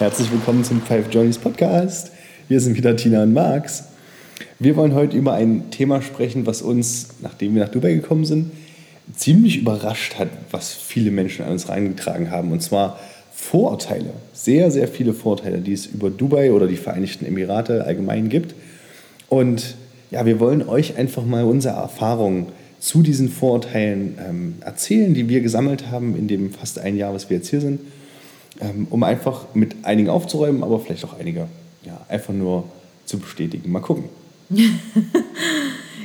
Herzlich willkommen zum Five Journeys Podcast. Wir sind wieder Tina und Max. Wir wollen heute über ein Thema sprechen, was uns, nachdem wir nach Dubai gekommen sind, ziemlich überrascht hat, was viele Menschen an uns reingetragen haben. Und zwar Vorurteile. Sehr, sehr viele Vorteile, die es über Dubai oder die Vereinigten Emirate allgemein gibt. Und ja, wir wollen euch einfach mal unsere Erfahrungen zu diesen Vorurteilen ähm, erzählen, die wir gesammelt haben in dem fast ein Jahr, was wir jetzt hier sind, ähm, um einfach mit einigen aufzuräumen, aber vielleicht auch einige ja, einfach nur zu bestätigen. Mal gucken.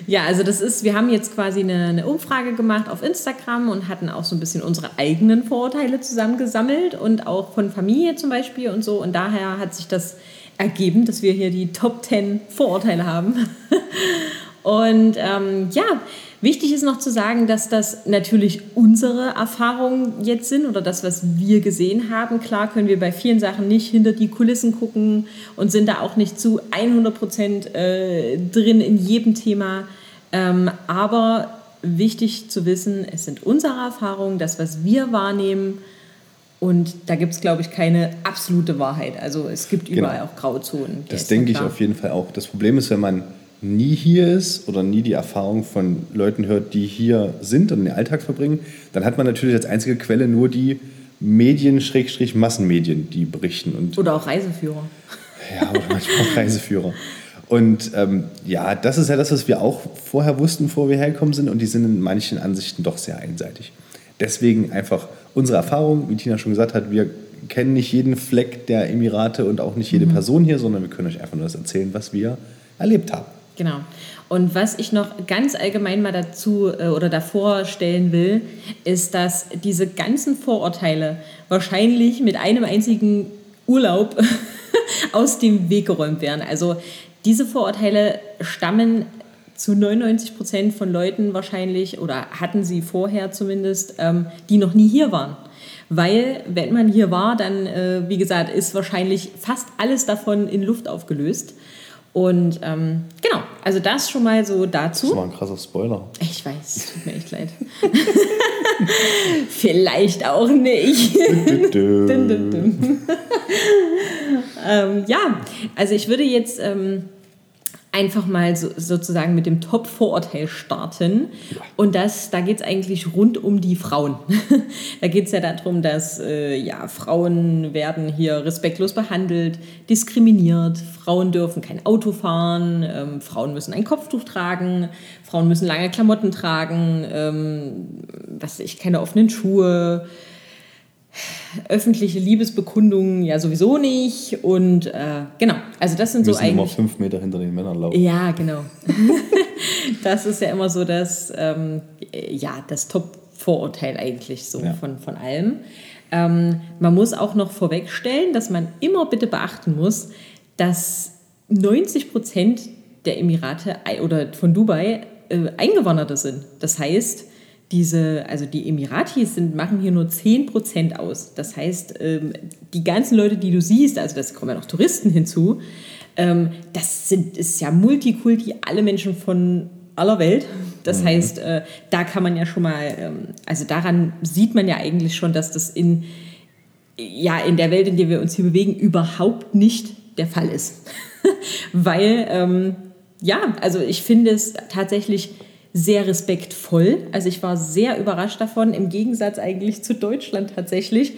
ja, also das ist, wir haben jetzt quasi eine, eine, Umfrage gemacht auf Instagram und hatten auch so ein bisschen unsere eigenen Vorurteile zusammengesammelt und auch von Familie zum Beispiel und so. Und daher hat sich das ergeben, dass wir hier die Top 10 Vorurteile haben. und ähm, ja, Wichtig ist noch zu sagen, dass das natürlich unsere Erfahrungen jetzt sind oder das, was wir gesehen haben. Klar können wir bei vielen Sachen nicht hinter die Kulissen gucken und sind da auch nicht zu 100 Prozent äh, drin in jedem Thema. Ähm, aber wichtig zu wissen, es sind unsere Erfahrungen, das, was wir wahrnehmen. Und da gibt es, glaube ich, keine absolute Wahrheit. Also es gibt genau. überall genau. auch Grauzonen. Das denke ich auf jeden Fall auch. Das Problem ist, wenn man nie hier ist oder nie die Erfahrung von Leuten hört, die hier sind und den Alltag verbringen, dann hat man natürlich als einzige Quelle nur die Medien, Schrägstrich Massenmedien, die berichten. Und oder auch Reiseführer. Ja, oder manchmal auch Reiseführer. Und ähm, ja, das ist ja das, was wir auch vorher wussten, bevor wir hergekommen sind. Und die sind in manchen Ansichten doch sehr einseitig. Deswegen einfach unsere Erfahrung, wie Tina schon gesagt hat, wir kennen nicht jeden Fleck der Emirate und auch nicht jede mhm. Person hier, sondern wir können euch einfach nur das erzählen, was wir erlebt haben. Genau. Und was ich noch ganz allgemein mal dazu äh, oder davor stellen will, ist, dass diese ganzen Vorurteile wahrscheinlich mit einem einzigen Urlaub aus dem Weg geräumt werden. Also diese Vorurteile stammen zu 99 Prozent von Leuten wahrscheinlich oder hatten sie vorher zumindest, ähm, die noch nie hier waren. Weil, wenn man hier war, dann, äh, wie gesagt, ist wahrscheinlich fast alles davon in Luft aufgelöst. Und ähm, genau, also das schon mal so dazu. Das war ein krasser Spoiler. Ich weiß, tut mir echt leid. Vielleicht auch nicht. ähm, ja, also ich würde jetzt ähm, einfach mal so, sozusagen mit dem Top-Vorurteil starten. Und das, da geht es eigentlich rund um die Frauen. da geht es ja darum, dass äh, ja, Frauen werden hier respektlos behandelt, diskriminiert, Frauen dürfen kein Auto fahren, ähm, Frauen müssen ein Kopftuch tragen, Frauen müssen lange Klamotten tragen, ähm, was ich, keine offenen Schuhe öffentliche Liebesbekundungen ja sowieso nicht. Und äh, genau, also das sind Wir so eigentlich. immer fünf Meter hinter den Männern laufen. Ja, genau. das ist ja immer so das, ähm, ja, das Top-Vorurteil eigentlich so ja. von, von allem. Ähm, man muss auch noch vorwegstellen, dass man immer bitte beachten muss, dass 90 Prozent der Emirate oder von Dubai äh, Eingewanderte sind. Das heißt, diese, also die Emiratis sind, machen hier nur 10% aus. Das heißt, ähm, die ganzen Leute, die du siehst, also das kommen ja noch Touristen hinzu, ähm, das sind, ist ja Multikulti, alle Menschen von aller Welt. Das mhm. heißt, äh, da kann man ja schon mal, ähm, also daran sieht man ja eigentlich schon, dass das in, ja, in der Welt, in der wir uns hier bewegen, überhaupt nicht der Fall ist. Weil, ja, also ich finde es tatsächlich sehr respektvoll. Also ich war sehr überrascht davon. Im Gegensatz eigentlich zu Deutschland tatsächlich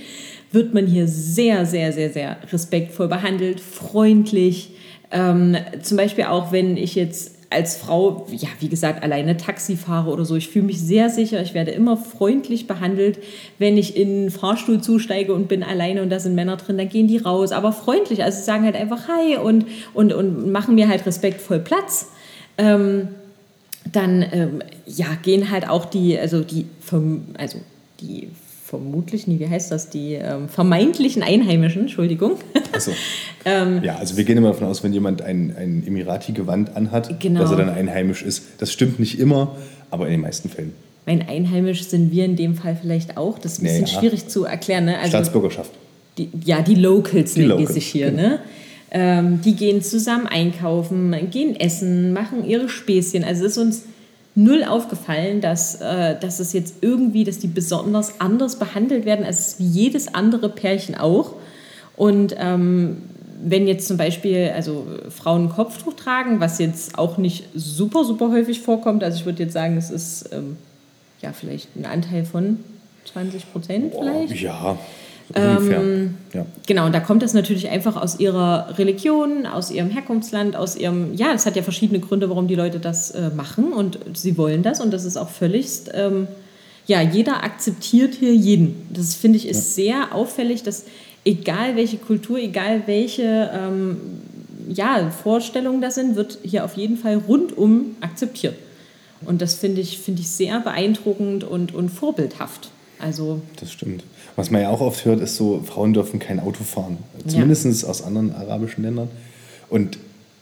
wird man hier sehr, sehr, sehr, sehr respektvoll behandelt, freundlich. Ähm, zum Beispiel auch, wenn ich jetzt als Frau, ja, wie gesagt, alleine Taxi fahre oder so. Ich fühle mich sehr sicher. Ich werde immer freundlich behandelt. Wenn ich in einen Fahrstuhl zusteige und bin alleine und da sind Männer drin, dann gehen die raus. Aber freundlich. Also sagen halt einfach Hi und, und, und machen mir halt respektvoll Platz. Ähm, dann ähm, ja, gehen halt auch die, also die, also die vermutlichen, wie heißt das, die ähm, vermeintlichen Einheimischen, Entschuldigung. Achso. ähm, ja, also wir gehen immer davon aus, wenn jemand ein, ein Emirati-Gewand anhat, genau. dass er dann einheimisch ist. Das stimmt nicht immer, aber in den meisten Fällen. Mein Einheimisch sind wir in dem Fall vielleicht auch. Das ist ein bisschen naja. schwierig zu erklären. Ne? Also, Staatsbürgerschaft. Die, ja, die Locals die nennen Locals, die sich hier. Genau. Ne? Ähm, die gehen zusammen einkaufen, gehen essen, machen ihre Späßchen. Also es ist uns null aufgefallen, dass, äh, dass es jetzt irgendwie, dass die besonders anders behandelt werden als jedes andere Pärchen auch. Und ähm, wenn jetzt zum Beispiel also Frauen ein Kopftuch tragen, was jetzt auch nicht super, super häufig vorkommt, also ich würde jetzt sagen, es ist ähm, ja vielleicht ein Anteil von 20 Prozent vielleicht. Ja, ungefähr. Ähm, ja. Genau, und da kommt das natürlich einfach aus ihrer Religion, aus ihrem Herkunftsland, aus ihrem, ja, es hat ja verschiedene Gründe, warum die Leute das äh, machen und sie wollen das und das ist auch völligst, ähm, ja, jeder akzeptiert hier jeden. Das finde ich ist sehr auffällig, dass egal welche Kultur, egal welche ähm, ja, Vorstellungen das sind, wird hier auf jeden Fall rundum akzeptiert. Und das finde ich, find ich sehr beeindruckend und, und vorbildhaft. Also Das stimmt. Was man ja auch oft hört, ist so, Frauen dürfen kein Auto fahren. Zumindest aus anderen arabischen Ländern. Und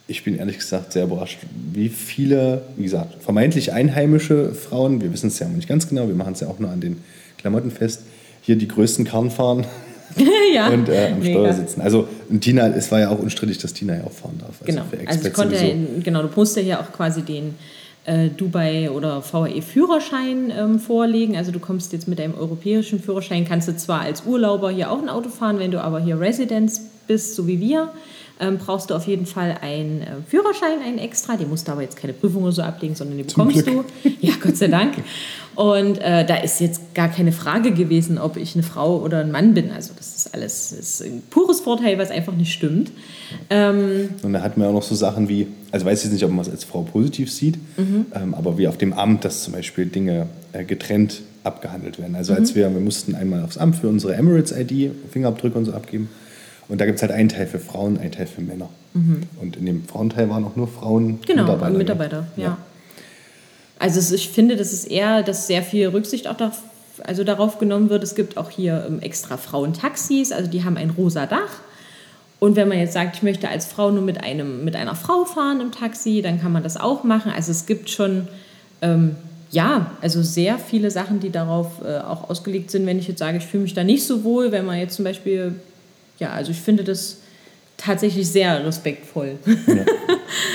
ich bin ehrlich gesagt sehr überrascht, wie viele, wie gesagt, vermeintlich einheimische Frauen, wir wissen es ja nicht ganz genau, wir machen es ja auch nur an den Klamotten fest, hier die größten Karren fahren ja, und äh, am mega. Steuer sitzen. Also Tina, es war ja auch unstrittig, dass Tina ja auch fahren darf. Also Genau. Also ich konnte ja, genau, du musst ja auch quasi den äh, Dubai oder VAE Führerschein ähm, vorlegen. Also du kommst jetzt mit deinem europäischen Führerschein, kannst du zwar als Urlauber hier auch ein Auto fahren, wenn du aber hier Residence bist, so wie wir, ähm, brauchst du auf jeden Fall einen äh, Führerschein, einen extra. Den musst du aber jetzt keine Prüfung oder so ablegen, sondern den bekommst Glück. du. Ja, Gott sei Dank. Und äh, da ist jetzt gar keine Frage gewesen, ob ich eine Frau oder ein Mann bin. Also das ist alles das ist ein pures Vorteil, was einfach nicht stimmt. Ähm, Und da hatten wir auch noch so Sachen wie, also weiß ich nicht, ob man es als Frau positiv sieht, Mhm. ähm, aber wie auf dem Amt, dass zum Beispiel Dinge äh, getrennt abgehandelt werden. Also als Mhm. wir, wir mussten einmal aufs Amt für unsere Emirates-ID, Fingerabdrücke und so abgeben. Und da gibt es halt einen Teil für Frauen, einen Teil für Männer. Und in dem Frauenteil waren auch nur Frauen Mhm. Genau, Mitarbeiter. ne? Mitarbeiter, ja. Also es, ich finde, das ist eher, dass sehr viel Rücksicht auch darauf, also darauf genommen wird. Es gibt auch hier ähm, extra Frauentaxis, also die haben ein rosa Dach. Und wenn man jetzt sagt, ich möchte als Frau nur mit, einem, mit einer Frau fahren im Taxi, dann kann man das auch machen. Also es gibt schon, ähm, ja, also sehr viele Sachen, die darauf äh, auch ausgelegt sind. Wenn ich jetzt sage, ich fühle mich da nicht so wohl, wenn man jetzt zum Beispiel, ja, also ich finde das tatsächlich sehr respektvoll.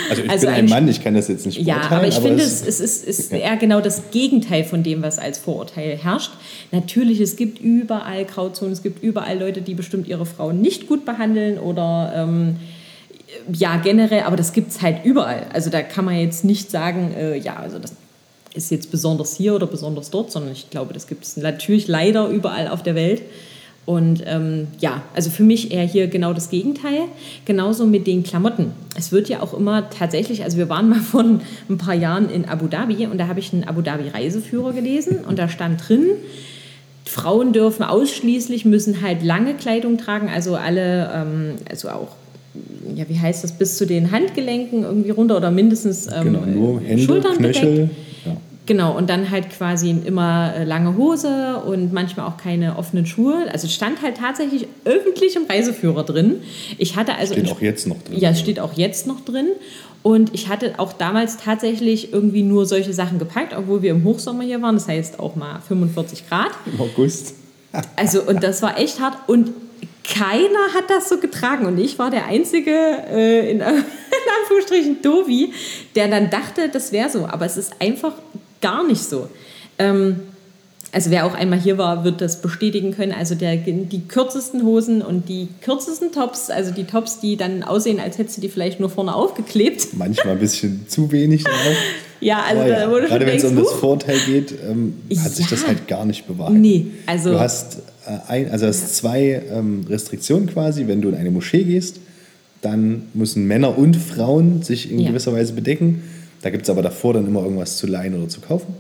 Also ich Also bin ein Mann, ich kann das jetzt nicht Ja, aber ich finde, es es, es ist, ist ja. eher genau das Gegenteil von dem, was als Vorurteil herrscht. Natürlich, es gibt überall Grauzonen, es gibt überall Leute, die bestimmt ihre Frauen nicht gut behandeln oder ähm, ja, generell, aber das gibt es halt überall. Also da kann man jetzt nicht sagen, äh, ja, also das ist jetzt besonders hier oder besonders dort, sondern ich glaube, das gibt es natürlich leider überall auf der Welt. Und ähm, ja, also für mich eher hier genau das Gegenteil. Genauso mit den Klamotten. Es wird ja auch immer tatsächlich, also wir waren mal vor ein paar Jahren in Abu Dhabi und da habe ich einen Abu Dhabi Reiseführer gelesen und da stand drin, Frauen dürfen ausschließlich, müssen halt lange Kleidung tragen, also alle, ähm, also auch, ja, wie heißt das, bis zu den Handgelenken irgendwie runter oder mindestens ähm, Genau, nur Hände, Schultern bedeckt. Knöchel. Ja. Genau, und dann halt quasi immer äh, lange Hose und manchmal auch keine offenen Schuhe. Also es stand halt tatsächlich öffentlich im Reiseführer drin. Ich hatte also Steht auch jetzt noch drin. ja, steht auch jetzt noch drin. Und ich hatte auch damals tatsächlich irgendwie nur solche Sachen gepackt, obwohl wir im Hochsommer hier waren. Das heißt auch mal 45 Grad. Im August. Also, und das war echt hart. Und keiner hat das so getragen. Und ich war der einzige, äh, in, in Anführungsstrichen, Dovi, der dann dachte, das wäre so. Aber es ist einfach gar nicht so. Ähm, also wer auch einmal hier war, wird das bestätigen können. Also der, die kürzesten Hosen und die kürzesten Tops, also die Tops, die dann aussehen, als hättest du die vielleicht nur vorne aufgeklebt. Manchmal ein bisschen zu wenig drauf. Ja, also da ja, wurde schon gerade wenn es um das. Vorteil geht, ähm, hat sich Ja. das halt gar nicht bewahrheitet. Nee, also- du hast äh, ein, also hast zwei ähm, Restriktionen quasi. Wenn du in eine Moschee gehst, dann müssen Männer und Frauen sich in Ja. gewisser Weise bedecken. Da gibt es aber davor dann immer irgendwas zu leihen oder zu kaufen.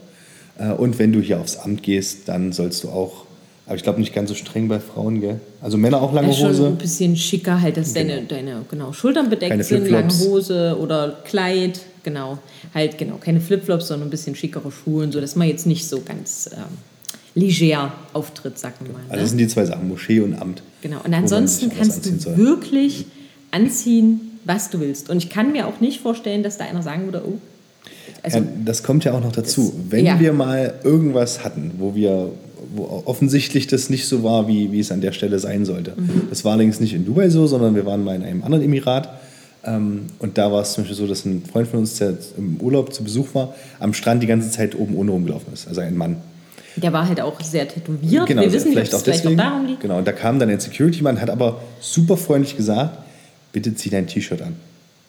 Äh, und wenn du hier aufs Amt gehst, dann sollst du auch, aber ich glaube nicht ganz so streng bei Frauen, gell? Also Männer auch lange Ja, schon Hose. ein bisschen schicker, halt, dass deine, deine genau, Schultern bedeckt Keine sind, lange. Hose oder Kleid, genau. Halt, genau, keine Flipflops, sondern ein bisschen schickere Schuhe und so, dass man jetzt nicht so ganz ähm, leger auftritt, sagen wir mal. Also Ne? das sind die zwei Sachen, Moschee und Amt. Genau, und man ansonsten kannst du soll. wirklich anziehen, was du willst. Und ich kann mir auch nicht vorstellen, dass da einer sagen würde, oh, also, ja, das kommt ja auch noch dazu. Wenn ja. wir mal irgendwas hatten, wo wir wo offensichtlich das nicht so war, wie, wie es an der Stelle sein sollte. Mhm. Das war allerdings nicht in Dubai so, sondern wir waren mal in einem anderen Emirat. Ähm, und da war es zum Beispiel so, dass ein Freund von uns, der im Urlaub zu Besuch war, am Strand die ganze Zeit oben ohne rumgelaufen ist. Also ein Mann. Der war halt auch sehr tätowiert. Genau, Wir wissen vielleicht nicht, auch ob es vielleicht auch darum liegt. Genau, und da kam dann ein Security-Mann, hat aber super freundlich gesagt, bitte zieh dein T-Shirt an.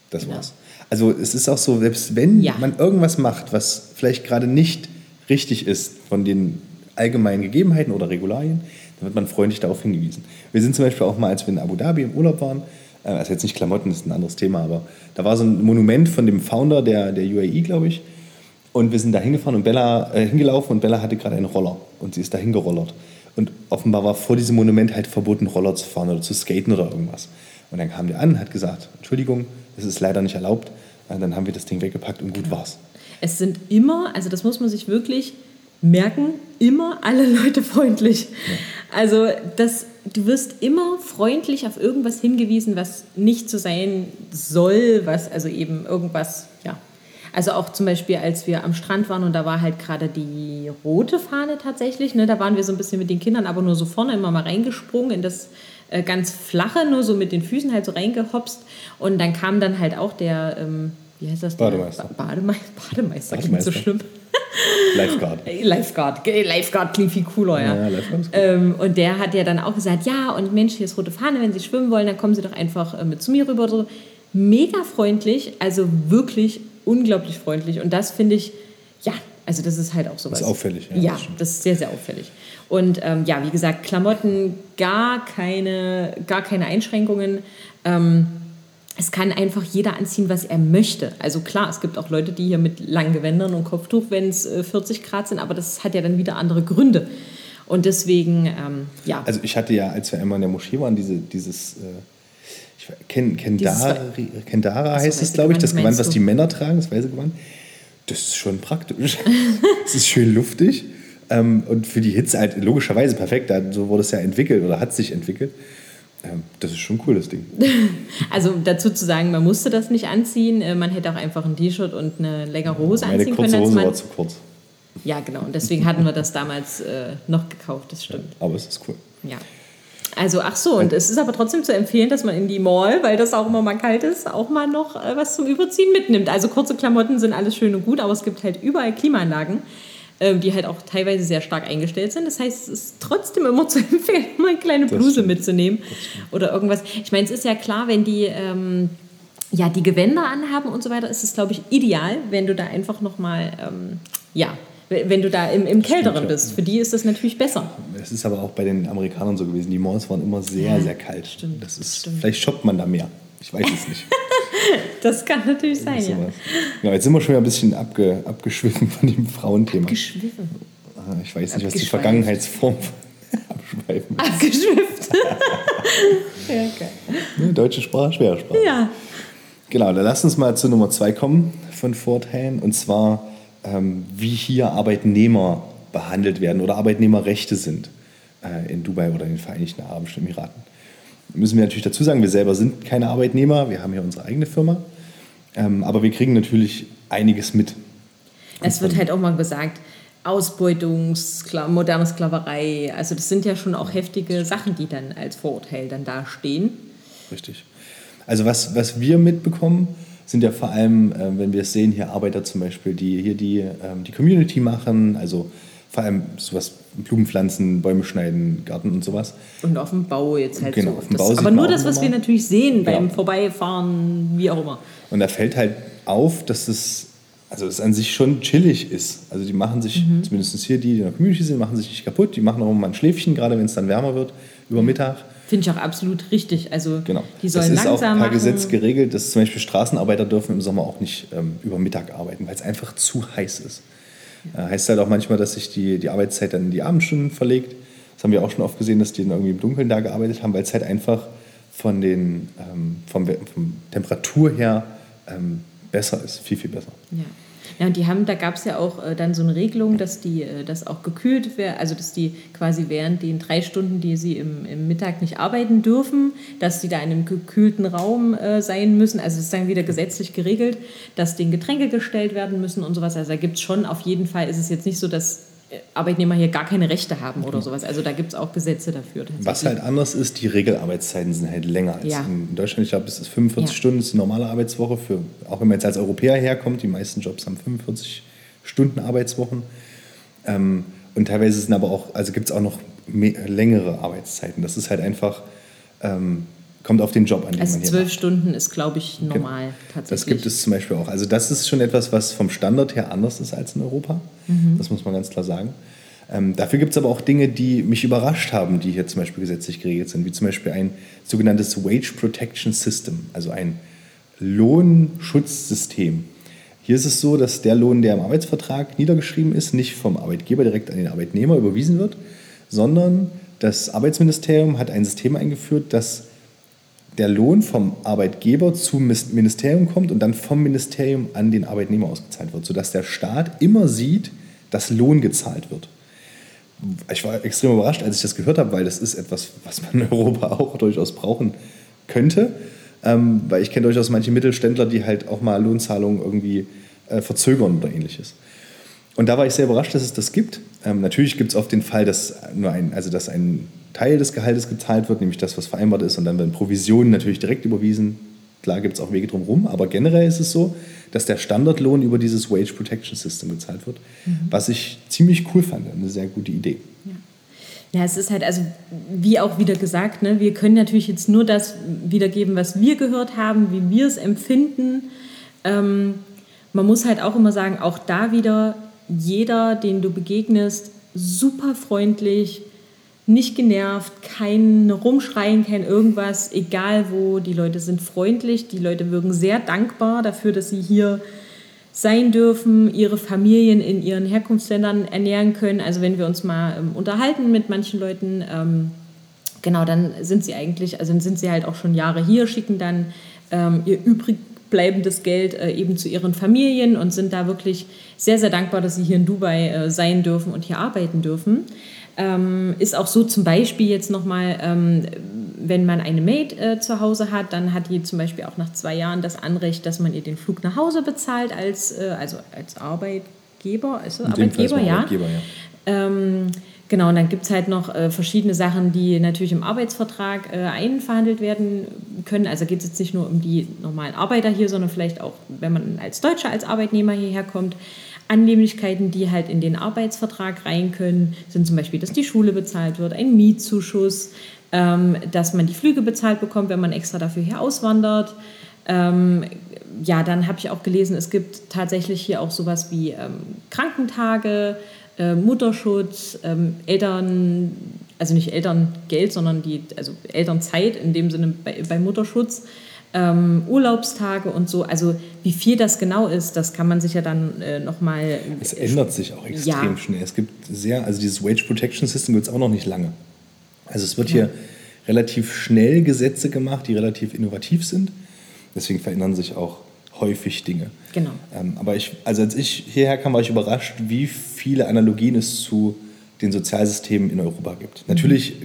Das Genau. war's. Also es ist auch so, selbst wenn Ja. man irgendwas macht, was vielleicht gerade nicht richtig ist von den allgemeinen Gegebenheiten oder Regularien, dann wird man freundlich darauf hingewiesen. Wir sind zum Beispiel auch mal, als wir in Abu Dhabi im Urlaub waren, äh, also jetzt nicht Klamotten, das ist ein anderes Thema, aber da war so ein Monument von dem Founder der, der UAE, glaube ich. Und wir sind da hingefahren und Bella, äh, hingelaufen und Bella hatte gerade einen Roller und sie ist da hingerollert. Und offenbar war vor diesem Monument halt verboten, Roller zu fahren oder zu skaten oder irgendwas. Und dann kam der an, hat gesagt, Entschuldigung, das ist leider nicht erlaubt. Äh, Dann haben wir das Ding weggepackt und gut war's. Es sind immer, also das muss man sich wirklich merken, immer alle Leute freundlich. Also das, du wirst immer freundlich auf irgendwas hingewiesen, was nicht so sein soll, was also eben irgendwas, ja. Also auch zum Beispiel, als wir am Strand waren und da war halt gerade die rote Fahne tatsächlich, ne, da waren wir so ein bisschen mit den Kindern, aber nur so vorne immer mal reingesprungen in das äh, ganz flache, nur so mit den Füßen halt so reingehopst und dann kam dann halt auch der, ähm, wie heißt das? Bademeister. Ba- Bademeister, Bademeister klingt so Bademeister. schlimm. Lifeguard. Ey, Lifeguard, Lifeguard klingt viel cooler, ja. Ja, Lifeguard ist gut. ähm, und der hat ja dann auch gesagt, ja, und Mensch, hier ist rote Fahne, wenn Sie schwimmen wollen, dann kommen Sie doch einfach äh, mit zu mir rüber. So. Mega freundlich, also wirklich unglaublich freundlich. Und das finde ich, ja, also das ist halt auch sowas. Das ist auffällig, ja, Ja, das das ist sehr, sehr auffällig. Und ähm, ja, wie gesagt, Klamotten, gar keine, gar keine Einschränkungen. Ähm, es kann einfach jeder anziehen, was er möchte. Also klar, es gibt auch Leute, die hier mit langen Gewändern und Kopftuch, wenn es äh, 40 Grad sind, aber das hat ja dann wieder andere Gründe. Und deswegen, ähm, ja, Also ich hatte ja, als wir einmal in der Moschee waren, diese, dieses, äh, Ken, Kendara, Kendara heißt es, glaube ich, das Gewand was die? Männer tragen, das weiße Gewand. Das ist schon praktisch. Es ist schön luftig. Ähm, und für die Hitze halt logischerweise perfekt. Da, so wurde es ja entwickelt oder hat sich entwickelt. Ähm, das ist schon cool, das Ding. also dazu zu sagen, man musste das nicht anziehen. Äh, Man hätte auch einfach ein T-Shirt und eine längere Hose Meine anziehen kurze können. Hose war zu kurz. ja, genau. Und deswegen hatten wir das damals äh, noch gekauft, das stimmt. Aber es ist cool. Ja. Also, ach so, und es ist aber trotzdem zu empfehlen, dass man in die Mall, weil das auch immer mal kalt ist, auch mal noch äh, was zum Überziehen mitnimmt. Also kurze Klamotten sind alles schön und gut, aber es gibt halt überall Klimaanlagen, die halt auch teilweise sehr stark eingestellt sind. Das heißt, es ist trotzdem immer zu empfehlen, mal eine kleine Bluse mitzunehmen oder irgendwas. Ich meine, es ist ja klar, wenn die ähm, ja, die Gewänder anhaben und so weiter, ist es, glaube ich, ideal, wenn du da einfach nochmal, ähm, ja, wenn du da im, im Kälteren bist. Für die ist das natürlich besser. Es ist aber auch bei den Amerikanern so gewesen. Die Malls waren immer sehr, Ja, sehr kalt. stimmt, das ist, stimmt. Vielleicht shoppt man da mehr. Ich weiß es nicht. Das kann natürlich sein, ja. Ja, jetzt sind wir schon wieder ein bisschen abge, abgeschwiffen von dem Frauenthema. Geschwiffen. Ah, Ich weiß nicht, was die. Vergangenheitsform abschweifen ist. Abgeschwifft. ja, okay. Ne, Deutsche Sprache, schwere Sprache. Ja. Genau, dann lass uns mal zu Nummer zwei kommen von Vorteilen. Und zwar, ähm, wie hier Arbeitnehmer behandelt werden oder Arbeitnehmerrechte sind äh, in Dubai oder in den Vereinigten Arabischen Emiraten. Müssen wir natürlich dazu sagen, wir selber sind keine Arbeitnehmer, wir haben hier unsere eigene Firma. Ähm, aber wir kriegen natürlich einiges mit. Es wird halt auch mal gesagt, Ausbeutung, Skla moderne Sklaverei. Also das sind ja schon auch heftige Sachen, die dann als Vorurteil dann dastehen. Richtig. Also was, was wir mitbekommen, sind ja vor allem, äh, wenn wir es sehen, hier Arbeiter zum Beispiel, die hier die, ähm, die Community machen, also vor allem sowas, Blumen pflanzen, Bäume schneiden, Garten und sowas. Und auf dem Bau jetzt halt Genau, so. auf dem Das, Bau aber nur auch das, was wir natürlich sehen beim Genau. Vorbeifahren, wie auch immer. Und da fällt halt auf, dass es, also es an sich schon chillig ist. Also die machen sich, Mhm. zumindest hier die, die in der Community sind, machen sich nicht kaputt. Die machen auch mal ein Schläfchen, gerade wenn es dann wärmer wird, über Mittag. Finde ich auch absolut richtig. Also Genau. die das sollen ist auch langsam per machen. Gesetz geregelt, dass zum Beispiel Straßenarbeiter dürfen im Sommer auch nicht ähm, über Mittag arbeiten, weil es einfach zu heiß ist. Äh, heißt halt auch manchmal, dass sich die, die Arbeitszeit dann in die Abendstunden verlegt. Das haben wir auch schon oft gesehen, dass die dann irgendwie im Dunkeln da gearbeitet haben, weil es halt einfach von den, ähm, vom, vom Temperatur her ähm, besser ist, viel, viel besser. Ja. Ja, und die haben, da gab es ja auch äh, dann so eine Regelung, dass die, äh, das auch gekühlt wäre, also dass die quasi während den drei Stunden, die sie im, im Mittag nicht arbeiten dürfen, dass die da in einem gekühlten Raum äh, sein müssen. Also es ist dann wieder gesetzlich geregelt, dass denen Getränke gestellt werden müssen und sowas. Also da gibt es schon, auf jeden Fall ist es jetzt nicht so, dass Arbeitnehmer hier gar keine Rechte haben oder sowas. Also da gibt es auch Gesetze dafür. Was halt anders ist, die Regelarbeitszeiten sind halt länger als Ja. in Deutschland. Ich glaube, es ist 45 Ja. Stunden, ist die normale Arbeitswoche. Für, auch wenn man jetzt als Europäer herkommt, die meisten Jobs haben 45 Stunden Arbeitswochen. Ähm, und teilweise sind aber auch, also gibt es auch noch mehr, längere Arbeitszeiten. Das ist halt einfach, ähm, kommt auf den Job an, den also zwölf. Stunden ist, glaube ich, normal genau. tatsächlich. Das gibt es zum Beispiel auch. Also das ist schon etwas, was vom Standard her anders ist als in Europa. Mhm. Das muss man ganz klar sagen. Ähm, dafür gibt es aber auch Dinge, die mich überrascht haben, die hier zum Beispiel gesetzlich geregelt sind, wie zum Beispiel ein sogenanntes Wage Protection System, also ein Lohnschutzsystem. Hier ist es so, dass der Lohn, der im Arbeitsvertrag niedergeschrieben ist, nicht vom Arbeitgeber direkt an den Arbeitnehmer überwiesen wird, sondern das Arbeitsministerium hat ein System eingeführt, dass der Lohn vom Arbeitgeber zum Ministerium kommt und dann vom Ministerium an den Arbeitnehmer ausgezahlt wird, sodass der Staat immer sieht, dass Lohn gezahlt wird. Ich war extrem überrascht, als ich das gehört habe, weil das ist etwas, was man in Europa auch durchaus brauchen könnte. Ähm, weil ich kenne durchaus manche Mittelständler, die halt auch mal Lohnzahlungen irgendwie äh, verzögern oder ähnliches. Und da war ich sehr überrascht, dass es das gibt. Ähm, natürlich gibt es oft den Fall, dass nur ein, also dass ein Teil des Gehaltes gezahlt wird, nämlich das, was vereinbart ist, und dann werden Provisionen natürlich direkt überwiesen. Klar gibt es auch Wege drumherum, aber generell ist es so, dass der Standardlohn über dieses Wage Protection System gezahlt wird, mhm. was ich ziemlich cool fand, eine sehr gute Idee. Ja. Ja, es ist halt, also wie auch wieder gesagt, ne, wir können natürlich jetzt nur das wiedergeben, was wir gehört haben, wie wir es empfinden. Ähm, man muss halt auch immer sagen, auch da wieder, jeder, den du begegnest, super freundlich, nicht genervt, kein Rumschreien, kein irgendwas, egal wo. Die Leute sind freundlich, die Leute wirken sehr dankbar dafür, dass sie hier sein dürfen, ihre Familien in ihren Herkunftsländern ernähren können. Also wenn wir uns mal ähm, unterhalten mit manchen Leuten, ähm, genau, dann sind sie eigentlich, also sind sie halt auch schon Jahre hier, schicken dann ähm, ihr übrig bleibendes Geld äh, eben zu ihren Familien und sind da wirklich sehr, sehr dankbar, dass sie hier in Dubai äh, sein dürfen und hier arbeiten dürfen. Ähm, ist auch so zum Beispiel jetzt nochmal, ähm, wenn man eine Maid äh, zu Hause hat, dann hat die zum Beispiel auch nach zwei Jahren das Anrecht, dass man ihr den Flug nach Hause bezahlt als, äh, also als Arbeitgeber. Also Arbeitgeber, ja. Arbeitgeber, ja. Ähm, genau, und dann gibt es halt noch äh, verschiedene Sachen, die natürlich im Arbeitsvertrag äh, einverhandelt werden können. Also geht es jetzt nicht nur um die normalen Arbeiter hier, sondern vielleicht auch, wenn man als Deutscher, als Arbeitnehmer hierher kommt, Annehmlichkeiten, die halt in den Arbeitsvertrag rein können, sind zum Beispiel, dass die Schule bezahlt wird, ein Mietzuschuss, ähm, dass man die Flüge bezahlt bekommt, wenn man extra dafür hier auswandert. Ähm, ja, dann habe ich auch gelesen, es gibt tatsächlich hier auch sowas wie ähm, Krankentage, äh, Mutterschutz, ähm, Eltern, also nicht Elterngeld, sondern die, also Elternzeit in dem Sinne bei, bei Mutterschutz ähm, Urlaubstage und so. Also wie viel das genau ist, das kann man sich ja dann äh, nochmal... Es ändert sich auch extrem ja. schnell. Es gibt sehr, also dieses Wage Protection System gibt es auch noch nicht lange. Also es wird ja. hier relativ schnell Gesetze gemacht, die relativ innovativ sind. Deswegen verändern sich auch häufig Dinge. Genau. Ähm, aber ich, also als ich hierher kam, war ich überrascht, wie viele Analogien es zu den Sozialsystemen in Europa gibt. Mhm. Natürlich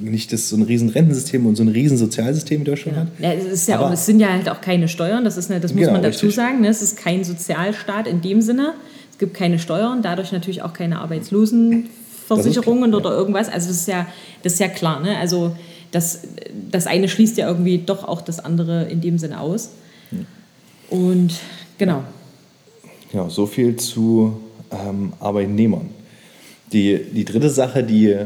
nicht das so ein riesen Rentensystem und so ein riesen Sozialsystem wie Deutschland ja. hat. Ja, es, ist ja auch, es sind ja halt auch keine Steuern, das, ist, das muss genau, man dazu richtig. sagen. Ne? Es ist kein Sozialstaat in dem Sinne. Es gibt keine Steuern, dadurch natürlich auch keine Arbeitslosenversicherungen oder irgendwas. Also das ist ja, das ist ja klar. Ne? Also das, das eine schließt ja irgendwie doch auch das andere in dem Sinne aus. Hm. Und genau. Ja, so viel zu ähm, Arbeitnehmern. Die, die dritte Sache, die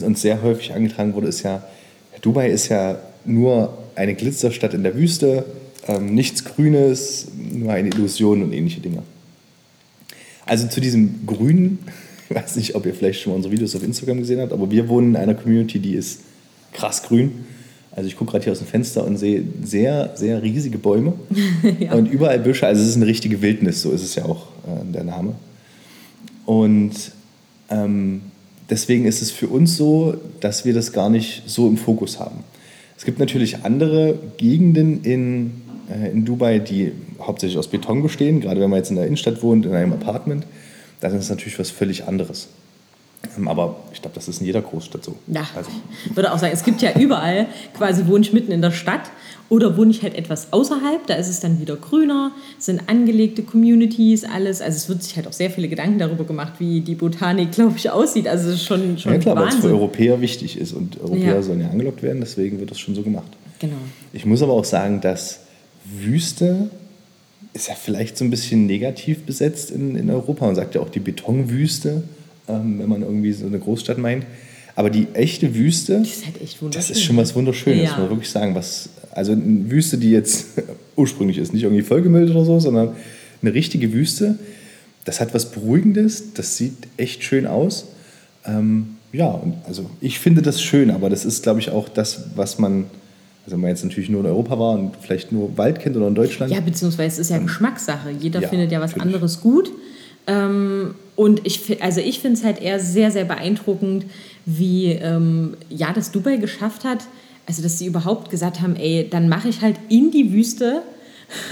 uns sehr häufig angetragen wurde, ist ja, Dubai ist ja nur eine Glitzerstadt in der Wüste, ähm, nichts Grünes, nur eine Illusion und ähnliche Dinge. Also zu diesem Grünen, ich weiß nicht, ob ihr vielleicht schon mal unsere Videos auf Instagram gesehen habt, aber wir wohnen in einer Community, die ist krass grün. Also ich gucke gerade hier aus dem Fenster und sehe sehr, sehr riesige Bäume ja. und überall Büsche. Also es ist eine richtige Wildnis, so ist es ja auch äh, der Name. Und ähm, deswegen ist es für uns so, dass wir das gar nicht so im Fokus haben. Es gibt natürlich andere Gegenden in, äh, in Dubai, die hauptsächlich aus Beton bestehen, gerade wenn man jetzt in der Innenstadt wohnt, in einem Apartment. Da ist es natürlich was völlig anderes. Ähm, aber ich glaube, das ist in jeder Großstadt so. Ja, also. ich würde auch sagen, es gibt ja überall, quasi wohne ich mitten in der Stadt oder wohne ich halt etwas außerhalb, da ist es dann wieder grüner, es sind angelegte Communities, alles. Also es wird sich halt auch sehr viele Gedanken darüber gemacht, wie die Botanik, glaube ich, aussieht. Also es ist schon, schon Ja klar, weil es für Europäer wichtig ist und Europäer ja. sollen ja angelockt werden, deswegen wird das schon so gemacht. Genau. Ich muss aber auch sagen, dass Wüste ist ja vielleicht so ein bisschen negativ besetzt in, in Europa. Man sagt ja auch die Betonwüste ähm, wenn man irgendwie so eine Großstadt meint. Aber die echte Wüste, Das ist halt echt das ist schon was Wunderschönes, Ja. muss man wirklich sagen. Was, also eine Wüste, die jetzt ursprünglich ist, nicht irgendwie vollgemüllt oder so, sondern eine richtige Wüste. Das hat was Beruhigendes, das sieht echt schön aus. Ähm, ja, also ich finde das schön, aber das ist, glaube ich, auch das, was man, also wenn man jetzt natürlich nur in Europa war und vielleicht nur Wald kennt oder in Deutschland. Ja, beziehungsweise es ist ja Geschmackssache. Jeder Ja, findet ja was find ich. anderes gut. Ähm, und ich, also ich finde es halt eher sehr, sehr beeindruckend, wie ähm, ja, das Dubai geschafft hat. Also, dass sie überhaupt gesagt haben, ey, dann mache ich halt in die Wüste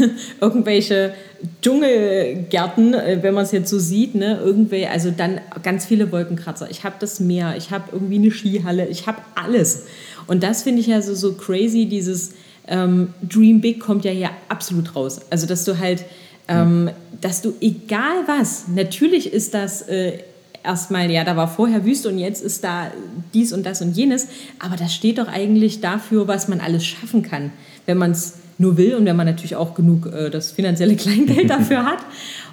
irgendwelche Dschungelgärten, äh, wenn man es jetzt so sieht, ne, irgendwelche, also dann ganz viele Wolkenkratzer. Ich habe das Meer, ich habe irgendwie eine Skihalle, ich habe alles. Und das finde ich ja so, so crazy, dieses ähm, Dream Big kommt ja hier absolut raus. Also, dass du halt, ähm, dass du egal was, natürlich ist das äh, erstmal, ja, da war vorher Wüste und jetzt ist da dies und das und jenes, aber das steht doch eigentlich dafür, was man alles schaffen kann, wenn man es nur will und wenn man natürlich auch genug äh, das finanzielle Kleingeld dafür hat.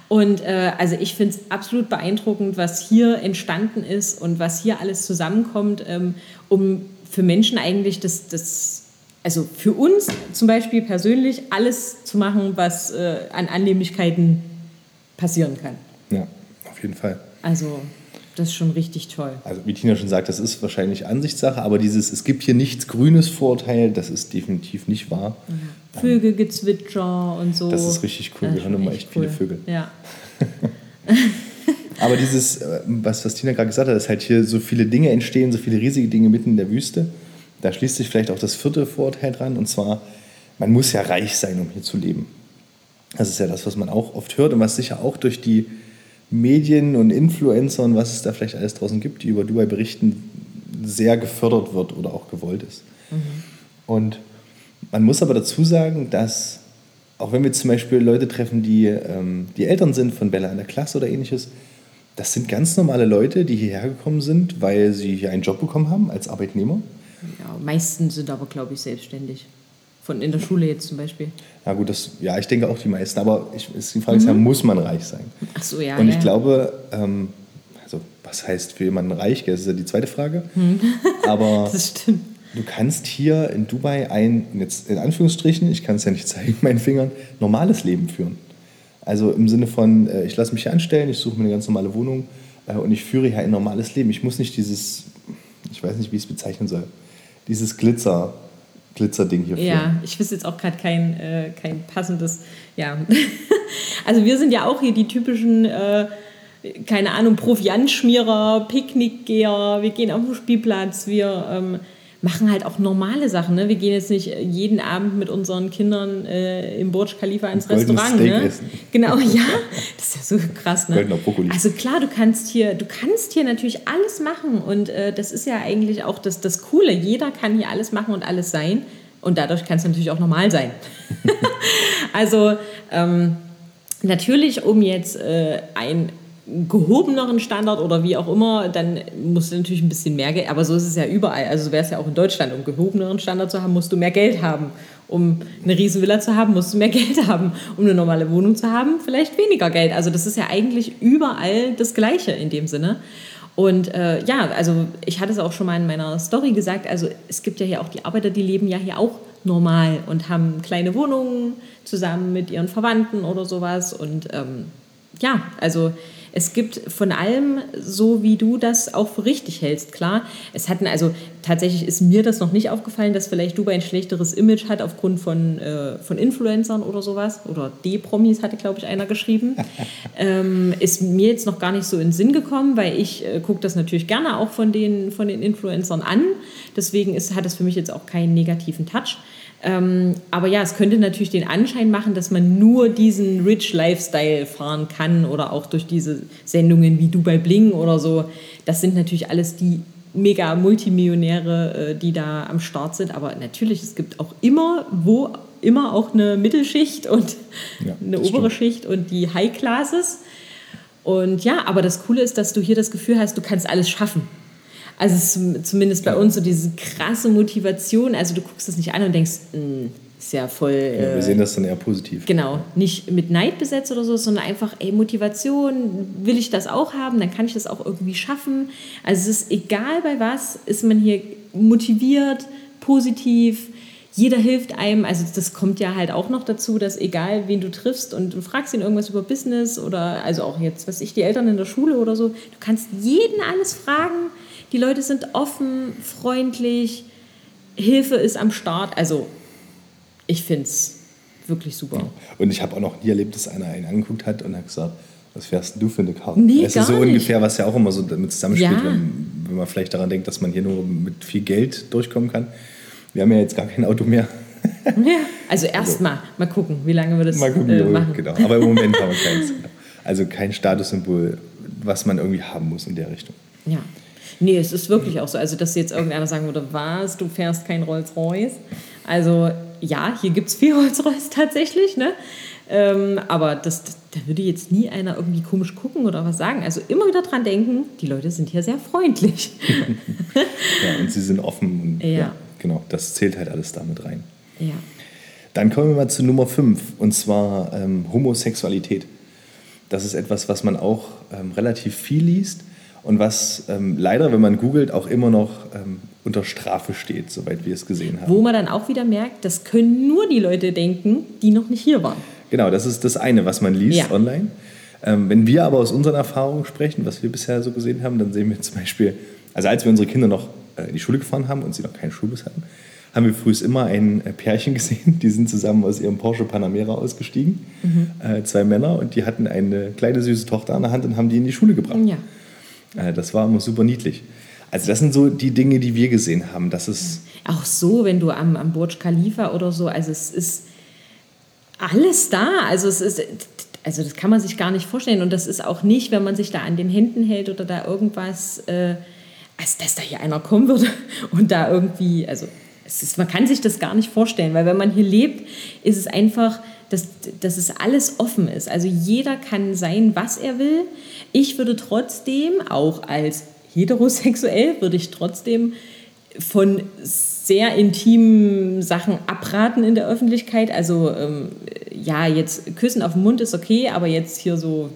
Und äh, also ich finde es absolut beeindruckend, was hier entstanden ist und was hier alles zusammenkommt, ähm, um für Menschen eigentlich das, das, also für uns zum Beispiel persönlich alles zu machen, was äh, an Annehmlichkeiten passieren kann. Ja, auf jeden Fall. Also das ist schon richtig toll. Also wie Tina schon sagt, das ist wahrscheinlich Ansichtssache, aber dieses es gibt hier nichts Grünes Vorurteil, das ist definitiv nicht wahr. Vögelgezwitscher und so. Das ist richtig cool. Ja, Wir hören schon immer echt viele Vögel. Ja. Aber dieses, äh, was, was Tina gerade gesagt hat, dass halt hier so viele Dinge entstehen, so viele riesige Dinge mitten in der Wüste, da schließt sich vielleicht auch das vierte Vorurteil dran, und zwar, man muss ja reich sein, um hier zu leben. Das ist ja das, was man auch oft hört und was sicher auch durch die Medien und Influencer und was es da vielleicht alles draußen gibt, die über Dubai berichten, sehr gefördert wird oder auch gewollt ist. Und man muss aber dazu sagen, dass auch wenn wir zum Beispiel Leute treffen, die, ähm, die Eltern sind von Bella in der Klasse oder ähnliches, das sind ganz normale Leute, die hierher gekommen sind, weil sie hier einen Job bekommen haben als Arbeitnehmer. Ja. Meisten sind aber, glaube ich, selbstständig. Von in der Schule jetzt zum Beispiel. Na gut, das, ja, ich denke auch die meisten, aber ich, ist die Frage ist ja, muss man reich sein? Ach so, ja. Und ich ja. glaube, ähm, also was heißt für jemanden reich? Das ist ja die zweite Frage. Aber Das stimmt. du kannst hier in Dubai ein, jetzt in Anführungsstrichen, ich kann es ja nicht zeigen mit meinen Fingern, normales Leben führen. Also im Sinne von, äh, ich lasse mich hier anstellen, ich suche mir eine ganz normale Wohnung äh, und ich führe hier ein normales Leben. Ich muss nicht dieses, ich weiß nicht, wie ich es bezeichnen soll, dieses Glitzer, Glitzerding hier. Ja, ich wüsste jetzt auch gerade kein, äh, kein passendes. Ja. also wir sind ja auch hier die typischen, äh, keine Ahnung, Proviantschmierer, Picknickgeher, wir gehen auf den Spielplatz, wir ähm, machen halt auch normale Sachen. Ne? Wir gehen jetzt nicht jeden Abend mit unseren Kindern äh, im Burj Khalifa ins Goldenes Restaurant. Steak Ne? essen. Genau, ja. Das ist ja so krass. Ne? Goldener Brokkoli. Also klar, du kannst hier, du kannst hier natürlich alles machen und äh, das ist ja eigentlich auch das, das Coole. Jeder kann hier alles machen und alles sein und dadurch kann es natürlich auch normal sein. also ähm, natürlich, um jetzt äh, ein gehobeneren Standard oder wie auch immer, dann musst du natürlich ein bisschen mehr Geld, aber so ist es ja überall. Also so wäre es ja auch in Deutschland, um gehobeneren Standard zu haben, musst du mehr Geld haben. Um eine Riesenvilla zu haben, musst du mehr Geld haben. Um eine normale Wohnung zu haben, vielleicht weniger Geld. Also das ist ja eigentlich überall das Gleiche in dem Sinne. Und äh, ja, also ich hatte es auch schon mal in meiner Story gesagt, also es gibt ja hier auch die Arbeiter, die leben ja hier auch normal und haben kleine Wohnungen zusammen mit ihren Verwandten oder sowas. Und ähm, ja, also es gibt von allem, so wie du das auch für richtig hältst, klar. Es hatten, also tatsächlich ist mir das noch nicht aufgefallen, dass vielleicht Dubai ein schlechteres Image hat aufgrund von, äh, von Influencern oder sowas. Oder D-Promis hatte, glaube ich, einer geschrieben. ähm, ist mir jetzt noch gar nicht so in den Sinn gekommen, weil ich äh, gucke das natürlich gerne auch von den, von den Influencern an. Deswegen ist, hat das für mich jetzt auch keinen negativen Touch. Ähm, aber ja, es könnte natürlich den Anschein machen, dass man nur diesen Rich Lifestyle fahren kann oder auch durch diese Sendungen wie Dubai Bling oder so. Das sind natürlich alles die mega Multimillionäre, äh, die da am Start sind. Aber natürlich, es gibt auch immer, wo immer auch eine Mittelschicht und Ja, eine obere stimmt. Schicht und die High Classes. Und ja, aber das Coole ist, dass du hier das Gefühl hast, du kannst alles schaffen. Also zumindest bei uns so diese krasse Motivation. Also du guckst das nicht an und denkst, "Mm, ist ja voll. Ja, wir äh, sehen das dann eher positiv. Genau, nicht mit Neid besetzt oder so, sondern einfach, ey, Motivation, will ich das auch haben, dann kann ich das auch irgendwie schaffen. Also es ist egal bei was, ist man hier motiviert, positiv, jeder hilft einem. Also das kommt ja halt auch noch dazu, dass egal wen du triffst und du fragst ihn irgendwas über Business oder also auch jetzt, was ich, die Eltern in der Schule oder so, du kannst jeden alles fragen. Die Leute sind offen, freundlich, Hilfe ist am Start. Also ich finde es wirklich super. Und ich habe auch noch nie erlebt, dass einer einen angeguckt hat und hat gesagt, was wärst du für eine Karte? Nee, das ist so nicht. ungefähr, was ja auch immer so damit zusammenspielt, Ja. wenn, wenn man vielleicht daran denkt, dass man hier nur mit viel Geld durchkommen kann. Wir haben ja jetzt gar kein Auto mehr. Ja. Also erstmal mal gucken, wie lange wir das Mal gucken, äh, machen. genau. Aber im Moment haben wir keins. Also kein Statussymbol, was man irgendwie haben muss in der Richtung. Ja. Nee, es ist wirklich auch so. Also, dass jetzt irgendeiner sagen würde, was, du fährst kein Rolls-Royce. Also, ja, hier gibt es viel Rolls-Royce tatsächlich, ne? Ähm, aber das, da würde jetzt nie einer irgendwie komisch gucken oder was sagen. Also immer wieder dran denken, die Leute sind hier sehr freundlich. Ja, und sie sind offen. Und, Ja. genau, das zählt halt alles damit rein. ja. Dann kommen wir mal zu Nummer 5 und zwar ähm, Homosexualität. Das ist etwas, was man auch ähm, relativ viel liest und was ähm, leider, wenn man googelt, auch immer noch ähm, unter Strafe steht, soweit wir es gesehen haben. Wo man dann auch wieder merkt, das können nur die Leute denken, die noch nicht hier waren. Genau, das ist das eine, was man liest Ja. online. Ähm, wenn wir aber aus unseren Erfahrungen sprechen, was wir bisher so gesehen haben, dann sehen wir zum Beispiel, also als wir unsere Kinder noch äh, in die Schule gefahren haben und sie noch keinen Schulbus hatten, haben wir früh immer ein äh, Pärchen gesehen, die sind zusammen aus ihrem Porsche Panamera ausgestiegen, äh, zwei Männer, und die hatten eine kleine süße Tochter an der Hand und haben die in die Schule gebracht. Ja. Äh, das war immer super niedlich. Also das sind so die Dinge, die wir gesehen haben. Das ist Auch so, wenn du am, am Burj Khalifa oder so, also es ist alles da. Also es ist, also das kann man sich gar nicht vorstellen. Und das ist auch nicht, wenn man sich da an den Händen hält oder da irgendwas, äh, als dass da hier einer kommen würde und da irgendwie, also ist, man kann sich das gar nicht vorstellen, weil wenn man hier lebt, ist es einfach, dass, dass es alles offen ist. Also jeder kann sein, was er will. Ich würde trotzdem, auch als heterosexuell, würde ich trotzdem von sehr intimen Sachen abraten in der Öffentlichkeit. Also ähm, ja, jetzt Küssen auf den Mund ist okay, aber jetzt hier so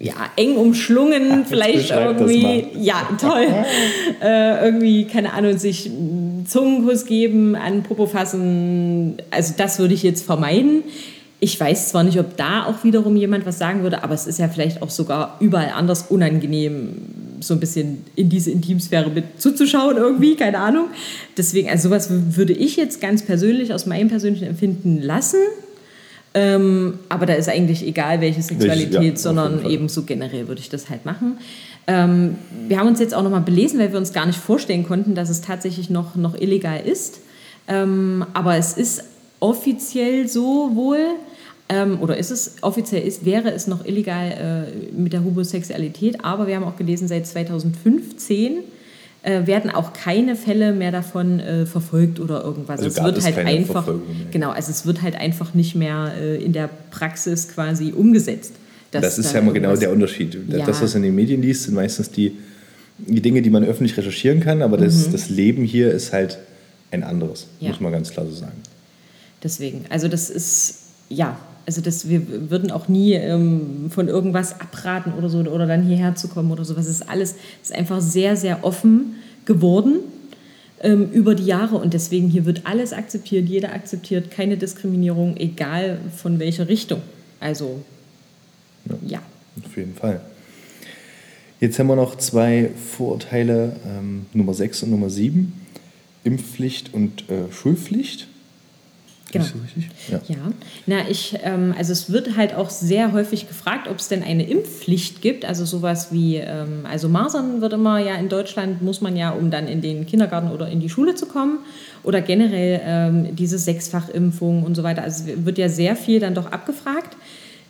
ja, eng umschlungen, vielleicht beschreib das irgendwie, ja, toll, äh, irgendwie, keine Ahnung, sich einen Zungenkuss geben, an Popo fassen, also das würde ich jetzt vermeiden. Ich weiß zwar nicht, ob da auch wiederum jemand was sagen würde, aber es ist ja vielleicht auch sogar überall anders unangenehm, so ein bisschen in diese Intimsphäre mit zuzuschauen irgendwie, keine Ahnung. Deswegen, also sowas würde ich jetzt ganz persönlich aus meinem persönlichen Empfinden lassen. Ähm, aber da ist eigentlich egal, welche Sexualität, ja, auf jeden sondern Fall. eben so generell würde ich das halt machen. Ähm, wir haben uns jetzt auch nochmal belesen, weil wir uns gar nicht vorstellen konnten, dass es tatsächlich noch, noch illegal ist. Ähm, aber es ist offiziell so wohl, ähm, oder ist es offiziell ist, wäre es noch illegal äh, mit der Homosexualität, aber wir haben auch gelesen, seit 2015 äh, werden auch keine Fälle mehr davon äh, verfolgt oder irgendwas. Also es wird es halt einfach genau, also es wird halt einfach nicht mehr äh, in der Praxis quasi umgesetzt. Das ist ja immer genau der Unterschied. Ja. Das, was in den Medien liest, sind meistens die, die Dinge, die man öffentlich recherchieren kann, aber das, das Leben hier ist halt ein anderes, Mhm. Ja. muss man ganz klar so sagen. Deswegen, also das ist, ja, also das, wir würden auch nie ähm, von irgendwas abraten oder so oder dann hierher zu kommen oder sowas. Es ist alles, es ist einfach sehr, sehr offen geworden ähm, über die Jahre und deswegen hier wird alles akzeptiert, jeder akzeptiert, keine Diskriminierung, egal von welcher Richtung. Also, ja. Auf jeden Fall. Jetzt haben wir noch zwei Vorurteile, ähm, Nummer 6 und Nummer 7. Impfpflicht und äh, Schulpflicht. Genau. Ist das richtig? Ja. Ja, na ich, ähm, also es wird halt auch sehr häufig gefragt, ob es denn eine Impfpflicht gibt, also sowas wie, ähm, also Masern wird immer ja in Deutschland, muss man ja, um dann in den Kindergarten oder in die Schule zu kommen oder generell ähm, diese Sechsfachimpfung und so weiter, also es wird ja sehr viel dann doch abgefragt,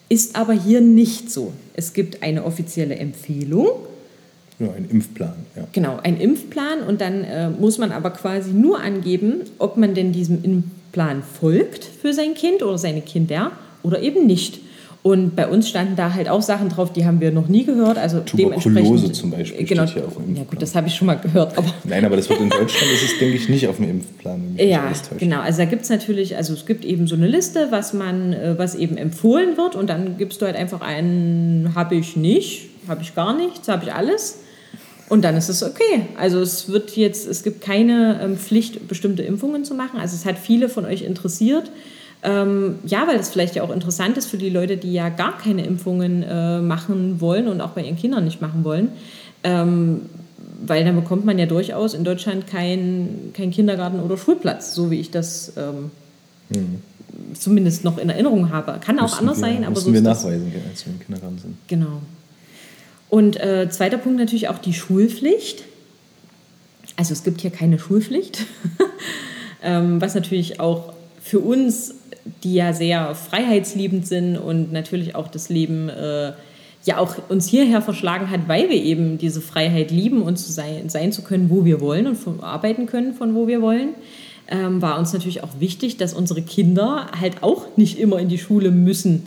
ist aber hier nicht so. Es gibt eine offizielle Empfehlung, ja, ein Impfplan. Ja. Genau, ein Impfplan und dann äh, muss man aber quasi nur angeben, ob man denn diesem Impfplan folgt für sein Kind oder seine Kinder oder eben nicht. Und bei uns standen da halt auch Sachen drauf, die haben wir noch nie gehört. Also Tuberkulose zum Beispiel genau, steht hier auf dem Impfplan. Ja gut, das habe ich schon mal gehört. Aber Nein, aber das wird in Deutschland, ist es denke ich nicht auf dem Impfplan. Ja, genau. Also da gibt es natürlich, also es gibt eben so eine Liste, was man, äh, was eben empfohlen wird und dann gibst du halt einfach einen, habe ich nicht, habe ich gar nichts, habe ich alles. Und dann ist es okay. Also es wird jetzt, es gibt keine ähm, Pflicht, bestimmte Impfungen zu machen. Also es hat viele von euch interessiert. Ähm, ja, weil das vielleicht ja auch interessant ist für die Leute, die ja gar keine Impfungen äh, machen wollen und auch bei ihren Kindern nicht machen wollen. Ähm, weil dann bekommt man ja durchaus in Deutschland keinen kein Kindergarten oder Schulplatz, so wie ich das ähm, hm. zumindest noch in Erinnerung habe. Kann auch müssen anders wir, sein, aber so. wir nachweisen, als wir im Kindergarten sind. Genau. Und äh, zweiter Punkt natürlich auch die Schulpflicht. Also es gibt hier keine Schulpflicht, ähm, was natürlich auch für uns die ja sehr freiheitsliebend sind und natürlich auch das Leben äh, ja auch uns hierher verschlagen hat, weil wir eben diese Freiheit lieben und zu sein, sein zu können, wo wir wollen und von, arbeiten können, von wo wir wollen, ähm, war uns natürlich auch wichtig, dass unsere Kinder halt auch nicht immer in die Schule müssen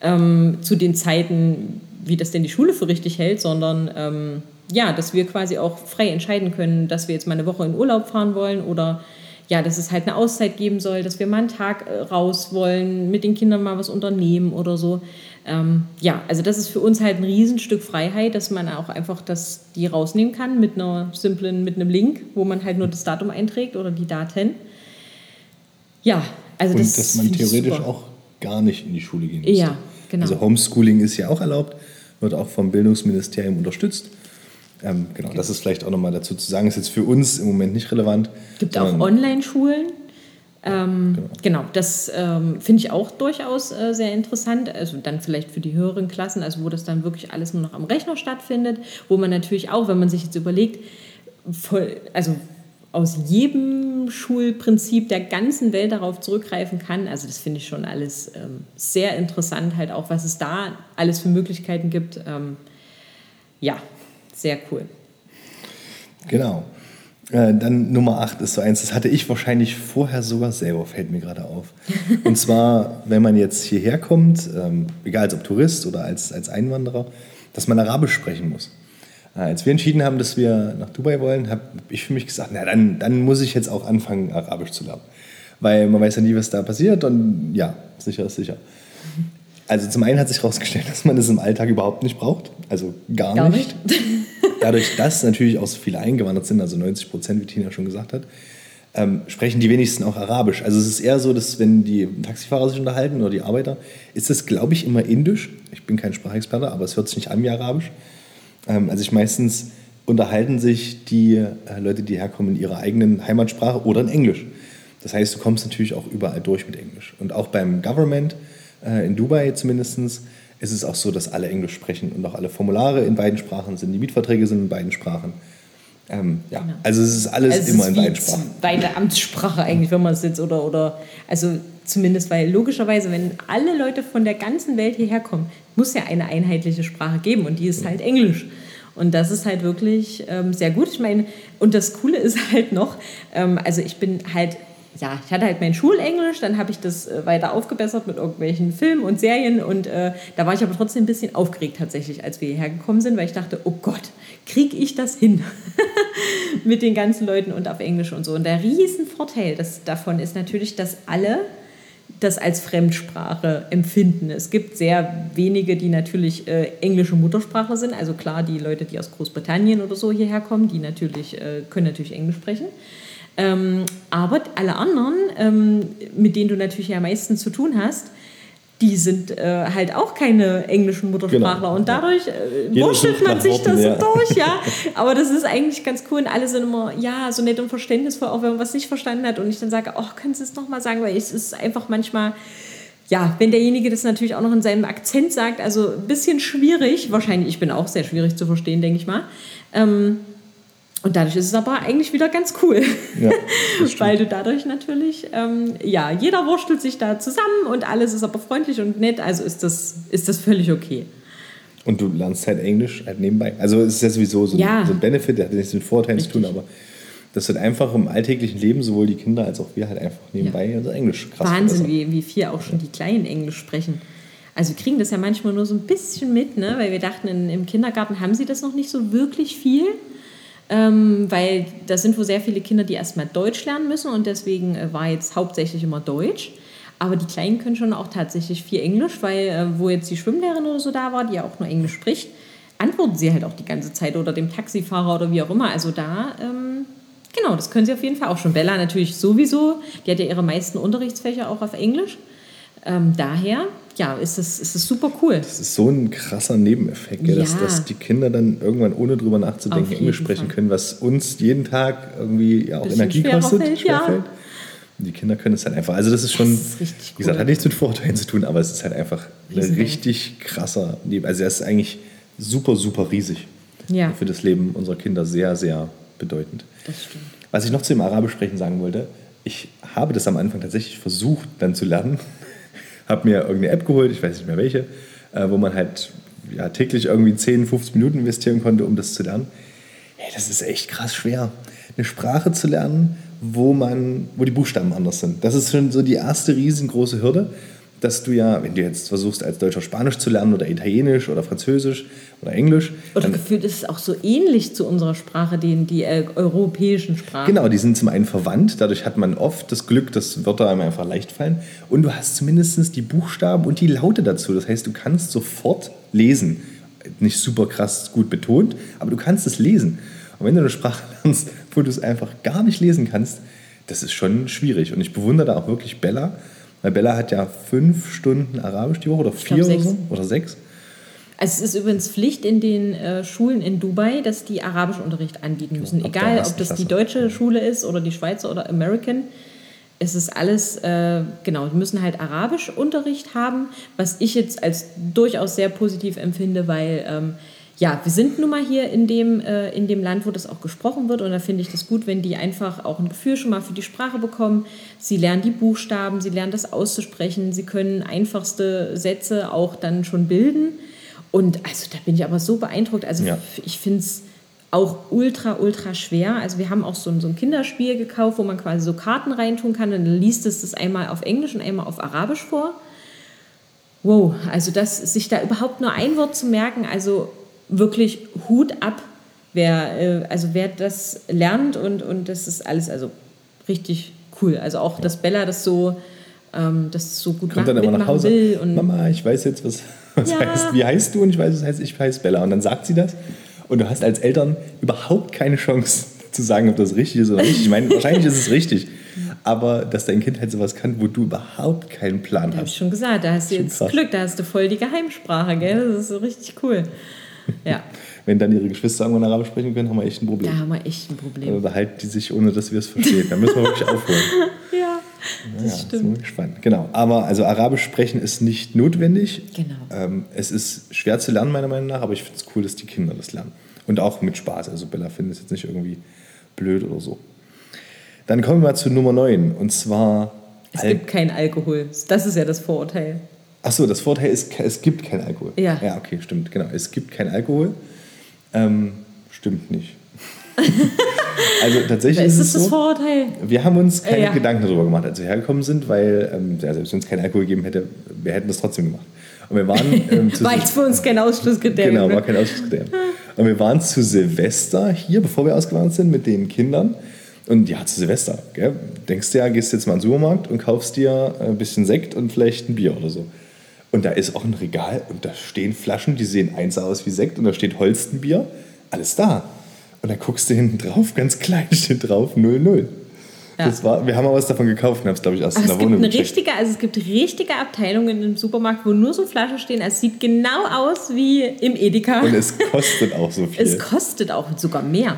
ähm, zu den Zeiten, wie das denn die Schule für richtig hält, sondern ähm, ja, dass wir quasi auch frei entscheiden können, dass wir jetzt mal eine Woche in Urlaub fahren wollen oder ja, dass es halt eine Auszeit geben soll, dass wir mal einen Tag äh, raus wollen, mit den Kindern mal was unternehmen oder so. Ähm, ja, also das ist für uns halt ein Riesenstück Freiheit, dass man auch einfach das, die rausnehmen kann mit einer simplen, mit einem Link, wo man halt nur das Datum einträgt oder die Daten. Ja, also Und das dass man theoretisch auch gar nicht in die Schule gehen muss. Ja, genau. Also Homeschooling ist ja auch erlaubt, wird auch vom Bildungsministerium unterstützt. Ähm, genau, okay. das ist vielleicht auch nochmal dazu zu sagen, ist jetzt für uns im Moment nicht relevant. Es gibt auch Online-Schulen. Ähm, genau. genau. das ähm, finde ich auch durchaus äh, sehr interessant. Also dann vielleicht für die höheren Klassen, also wo das dann wirklich alles nur noch am Rechner stattfindet, wo man natürlich auch, wenn man sich jetzt überlegt, voll, also aus jedem Schulprinzip der ganzen Welt darauf zurückgreifen kann. Also das finde ich schon alles ähm, sehr interessant, halt auch, was es da alles für Möglichkeiten gibt. Ähm, ja, sehr cool. Genau. Äh, dann Nummer 8 ist so eins, das hatte ich wahrscheinlich vorher sogar selber, fällt mir gerade auf. Und zwar, wenn man jetzt hierher kommt, ähm, egal als ob Tourist oder als, als Einwanderer, dass man Arabisch sprechen muss. Äh, als wir entschieden haben, dass wir nach Dubai wollen, habe ich für mich gesagt, na dann, dann muss ich jetzt auch anfangen, Arabisch zu lernen. Weil man weiß ja nie, was da passiert und ja, sicher ist sicher. Also zum einen hat sich herausgestellt, dass man es im Alltag überhaupt nicht braucht. Also gar, gar nicht. nicht. Dadurch, dass natürlich auch so viele eingewandert sind, also 90 Prozent, wie Tina schon gesagt hat, ähm, sprechen die wenigsten auch Arabisch. Also es ist eher so, dass wenn die Taxifahrer sich unterhalten oder die Arbeiter, ist das, glaube ich, immer Indisch. Ich bin kein Sprachexperte, aber es hört sich nicht an wie Arabisch. Ähm, also ich meistens unterhalten sich die äh, Leute, die herkommen, in ihrer eigenen Heimatsprache oder in Englisch. Das heißt, du kommst natürlich auch überall durch mit Englisch. Und auch beim Government äh, in Dubai zumindest, ist es auch so, dass alle Englisch sprechen und auch alle Formulare in beiden Sprachen sind. Die Mietverträge sind in beiden Sprachen. Ähm, ja, genau. also es ist alles also immer ist in beiden Sprachen. Beide Amtssprache eigentlich, wenn man es jetzt oder oder also zumindest, weil logischerweise, wenn alle Leute von der ganzen Welt hierher kommen, muss ja eine einheitliche Sprache geben und die ist halt Englisch. Und das ist halt wirklich ähm, sehr gut. Ich meine, und das Coole ist halt noch, ähm, also ich bin halt ja, ich hatte halt mein Schulenglisch, dann habe ich das äh, weiter aufgebessert mit irgendwelchen Filmen und Serien und äh, da war ich aber trotzdem ein bisschen aufgeregt tatsächlich, als wir hierher gekommen sind, weil ich dachte, oh Gott, kriege ich das hin mit den ganzen Leuten und auf Englisch und so. Und der Riesenvorteil das, davon ist natürlich, dass alle das als Fremdsprache empfinden. Es gibt sehr wenige, die natürlich äh, englische Muttersprache sind. Also klar, die Leute, die aus Großbritannien oder so hierher kommen, die natürlich, äh, können natürlich Englisch sprechen. Ähm, aber alle anderen, ähm, mit denen du natürlich ja meistens zu tun hast, die sind äh, halt auch keine englischen Muttersprachler. Genau. Und dadurch äh, wurschtelt man sich Worten, das ja. durch, ja. Aber das ist eigentlich ganz cool. Und alle sind immer, ja, so nett und verständnisvoll, auch wenn man was nicht verstanden hat. Und ich dann sage, oh, kannst du es nochmal sagen? Weil es ist einfach manchmal, ja, wenn derjenige das natürlich auch noch in seinem Akzent sagt, also ein bisschen schwierig. Wahrscheinlich, ich bin auch sehr schwierig zu verstehen, denke ich mal. Ähm, und dadurch ist es aber eigentlich wieder ganz cool, ja, weil du dadurch natürlich, ähm, ja, jeder wurstelt sich da zusammen und alles ist aber freundlich und nett, also ist das, ist das völlig okay. Und du lernst halt Englisch halt nebenbei. Also es ist ja sowieso so, ja. ein, so ein Benefit, der hat nichts mit Vorteilen Richtig. zu tun, aber das wird einfach im alltäglichen Leben sowohl die Kinder als auch wir halt einfach nebenbei ja. unser Englisch krass Wahnsinn, wie, wie viel auch schon die Kleinen Englisch sprechen. Also wir kriegen das ja manchmal nur so ein bisschen mit, ne? weil wir dachten, in, im Kindergarten haben sie das noch nicht so wirklich viel. Ähm, weil da sind wohl sehr viele Kinder, die erstmal Deutsch lernen müssen und deswegen äh, war jetzt hauptsächlich immer Deutsch. Aber die Kleinen können schon auch tatsächlich viel Englisch, weil äh, wo jetzt die Schwimmlehrerin oder so da war, die ja auch nur Englisch spricht, antworten sie halt auch die ganze Zeit oder dem Taxifahrer oder wie auch immer. Also da, ähm, genau, das können sie auf jeden Fall auch schon. Bella natürlich sowieso, die hat ja ihre meisten Unterrichtsfächer auch auf Englisch. Ähm, daher, ja, ist es, ist es super cool. Das ist so ein krasser Nebeneffekt, ja. dass, dass die Kinder dann irgendwann ohne drüber nachzudenken Englisch sprechen Fall. können, was uns jeden Tag irgendwie ja auch Energie kostet, fällt. Ja. Die Kinder können es halt einfach. Also das ist schon, das ist wie gesagt, hat nichts mit Vorurteilen zu tun, aber es ist halt einfach ein richtig krasser Neben. Also er ist eigentlich super, super riesig. Ja. Für das Leben unserer Kinder sehr, sehr bedeutend. Das stimmt. Was ich noch zu dem Arabisch sprechen sagen wollte, ich habe das am Anfang tatsächlich versucht dann zu lernen. Habe mir irgendeine App geholt, ich weiß nicht mehr welche, äh, wo man halt ja, täglich irgendwie 10, 15 Minuten investieren konnte, um das zu lernen. Hey, das ist echt krass schwer. Eine Sprache zu lernen, wo, man, wo die Buchstaben anders sind. Das ist schon so die erste riesengroße Hürde dass du ja, wenn du jetzt versuchst, als Deutscher Spanisch zu lernen oder Italienisch oder Französisch oder Englisch. Oder gefühlt ist es auch so ähnlich zu unserer Sprache, den, die äh, europäischen Sprachen. Genau, die sind zum einen verwandt, dadurch hat man oft das Glück, dass Wörter einem einfach leicht fallen. Und du hast zumindest die Buchstaben und die Laute dazu. Das heißt, du kannst sofort lesen. Nicht super krass gut betont, aber du kannst es lesen. Und wenn du eine Sprache lernst, wo du es einfach gar nicht lesen kannst, das ist schon schwierig. Und ich bewundere da auch wirklich Bella weil Bella hat ja fünf Stunden Arabisch die Woche oder vier oder so oder sechs. Also es ist übrigens Pflicht in den äh, Schulen in Dubai, dass die Arabischunterricht anbieten müssen. Egal, ob das die deutsche Schule ist oder die Schweizer oder American. Es ist alles, äh, genau, die müssen halt Arabischunterricht haben, was ich jetzt als durchaus sehr positiv empfinde, weil ähm, ja, wir sind nun mal hier in dem, äh, in dem Land, wo das auch gesprochen wird. Und da finde ich das gut, wenn die einfach auch ein Gefühl schon mal für die Sprache bekommen. Sie lernen die Buchstaben, sie lernen das auszusprechen, sie können einfachste Sätze auch dann schon bilden. Und also da bin ich aber so beeindruckt. Also ja. ich finde es auch ultra, ultra schwer. Also wir haben auch so ein, so ein Kinderspiel gekauft, wo man quasi so Karten reintun kann. Und dann liest es das einmal auf Englisch und einmal auf Arabisch vor. Wow, also das, sich da überhaupt nur ein Wort zu merken, also wirklich Hut ab, wer, äh, also wer das lernt und, und das ist alles also richtig cool. Also auch, dass Bella das so, ähm, das so gut Kommt dann immer nach Hause. will. Und Mama, ich weiß jetzt, was, was ja. heißt, wie heißt du? Und ich weiß, was heißt, ich heiße Bella. Und dann sagt sie das. Und du hast als Eltern überhaupt keine Chance zu sagen, ob das richtig ist oder nicht. Ich meine, wahrscheinlich ist es richtig. Aber dass dein Kind halt sowas kann, wo du überhaupt keinen Plan da hast. Habe ich schon gesagt, da hast du jetzt krass. Glück, da hast du voll die Geheimsprache, gell? Das ist so richtig cool. Ja. Wenn dann ihre Geschwister irgendwann Arabisch sprechen können, haben wir echt ein Problem. Da haben wir echt ein Problem. Oder behalten die sich, ohne dass wir es verstehen. Da müssen wir wirklich aufholen. ja, das naja, stimmt. Das spannend. Genau. Aber also Arabisch sprechen ist nicht notwendig. Genau. Ähm, es ist schwer zu lernen, meiner Meinung nach, aber ich finde es cool, dass die Kinder das lernen. Und auch mit Spaß. Also Bella findet es jetzt nicht irgendwie blöd oder so. Dann kommen wir zu Nummer 9. Und zwar. Es gibt keinen Alkohol. Das ist ja das Vorurteil. Achso, das Vorteil ist, es gibt keinen Alkohol. Ja. Ja, okay, stimmt, genau. Es gibt keinen Alkohol. Ähm, stimmt nicht. also tatsächlich ist, ist es das so, Vorurteil. Wir haben uns keine ja. Gedanken darüber gemacht, als wir hergekommen sind, weil ähm, ja, selbst wenn es keinen Alkohol gegeben hätte, wir hätten das trotzdem gemacht. Und wir waren ähm, war jetzt für uns kein Ausschlusskriterium. Genau, war kein Ausschlusskriterium. Und wir waren zu Silvester hier, bevor wir ausgewandert sind, mit den Kindern. Und ja, zu Silvester, gell? denkst du ja, gehst jetzt mal in den Supermarkt und kaufst dir ein bisschen Sekt und vielleicht ein Bier oder so. Und da ist auch ein Regal und da stehen Flaschen, die sehen eins aus wie Sekt und da steht Holstenbier. Alles da. Und da guckst du hinten drauf, ganz klein steht drauf 00. Ja. Das war, wir haben auch was davon gekauft und haben es, glaube ich, erst Aber in der es gibt Wohnung eine richtige, Also es gibt richtige Abteilungen im Supermarkt, wo nur so Flaschen stehen. Es sieht genau aus wie im Edeka. Und es kostet auch so viel. Es kostet auch sogar mehr.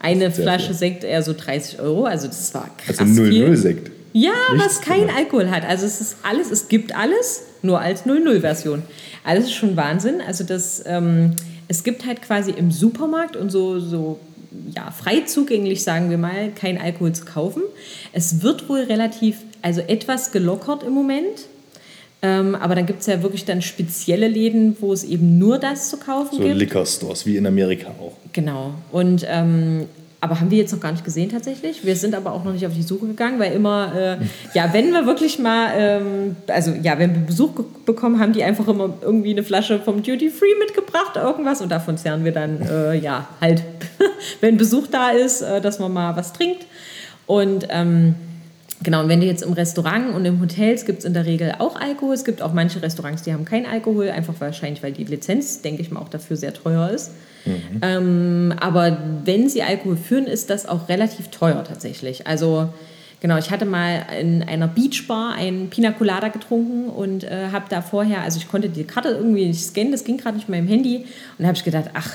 Eine Flasche. Sekt eher so 30 Euro. Also das war krass Also 00 Sekt. Ja, Nichts was kein Alkohol hat. Also es ist alles, es gibt alles, nur als 00-Version. Alles ist schon Wahnsinn. Also das, ähm, es gibt halt quasi im Supermarkt und so, so ja, frei zugänglich, sagen wir mal, kein Alkohol zu kaufen. Es wird wohl relativ, also etwas gelockert im Moment. Ähm, aber dann gibt es ja wirklich dann spezielle Läden, wo es eben nur das zu kaufen so gibt. So Liquor Stores, wie in Amerika auch. Genau. Und ähm, aber haben wir jetzt noch gar nicht gesehen tatsächlich. Wir sind aber auch noch nicht auf die Suche gegangen, weil immer, äh, ja, wenn wir wirklich mal, ähm, also ja, wenn wir Besuch bekommen, haben die einfach immer irgendwie eine Flasche vom Duty Free mitgebracht, irgendwas. Und davon zerren wir dann, äh, ja, halt, wenn Besuch da ist, äh, dass man mal was trinkt. Und ähm, Genau, und wenn du jetzt im Restaurant und im Hotels gibt es in der Regel auch Alkohol. Es gibt auch manche Restaurants, die haben keinen Alkohol, einfach wahrscheinlich, weil die Lizenz, denke ich mal, auch dafür sehr teuer ist. Mhm. Ähm, aber wenn sie Alkohol führen, ist das auch relativ teuer tatsächlich. Also genau, ich hatte mal in einer Beachbar einen Pina Colada getrunken und äh, habe da vorher, also ich konnte die Karte irgendwie nicht scannen, das ging gerade nicht mit meinem Handy. Und da habe ich gedacht, ach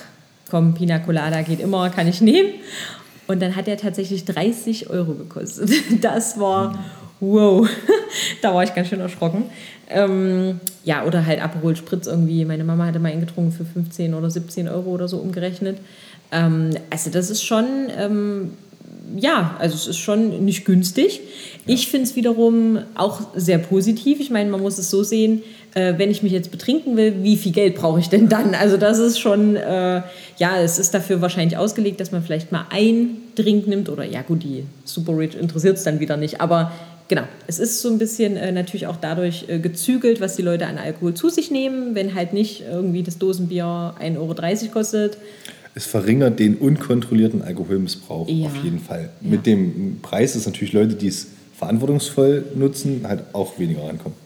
komm, Pina Colada geht immer, kann ich nehmen. Und dann hat er tatsächlich 30 Euro gekostet. Das war wow, da war ich ganz schön erschrocken. Ähm, ja, oder halt Aperol Spritz irgendwie. Meine Mama hatte mal einen getrunken für 15 oder 17 Euro oder so umgerechnet. Ähm, also das ist schon, ähm, ja, also es ist schon nicht günstig. Ja. Ich finde es wiederum auch sehr positiv. Ich meine, man muss es so sehen, äh, wenn ich mich jetzt betrinken will, wie viel Geld brauche ich denn dann? Also das ist schon, äh, ja, es ist dafür wahrscheinlich ausgelegt, dass man vielleicht mal ein Drink nimmt oder ja gut, die Super Rich interessiert es dann wieder nicht, aber genau, es ist so ein bisschen äh, natürlich auch dadurch äh, gezügelt, was die Leute an Alkohol zu sich nehmen, wenn halt nicht irgendwie das Dosenbier 1,30 Euro kostet. Es verringert den unkontrollierten Alkoholmissbrauch ja. auf jeden Fall. Ja. Mit dem Preis ist natürlich Leute, die es verantwortungsvoll nutzen, halt auch weniger rankommen.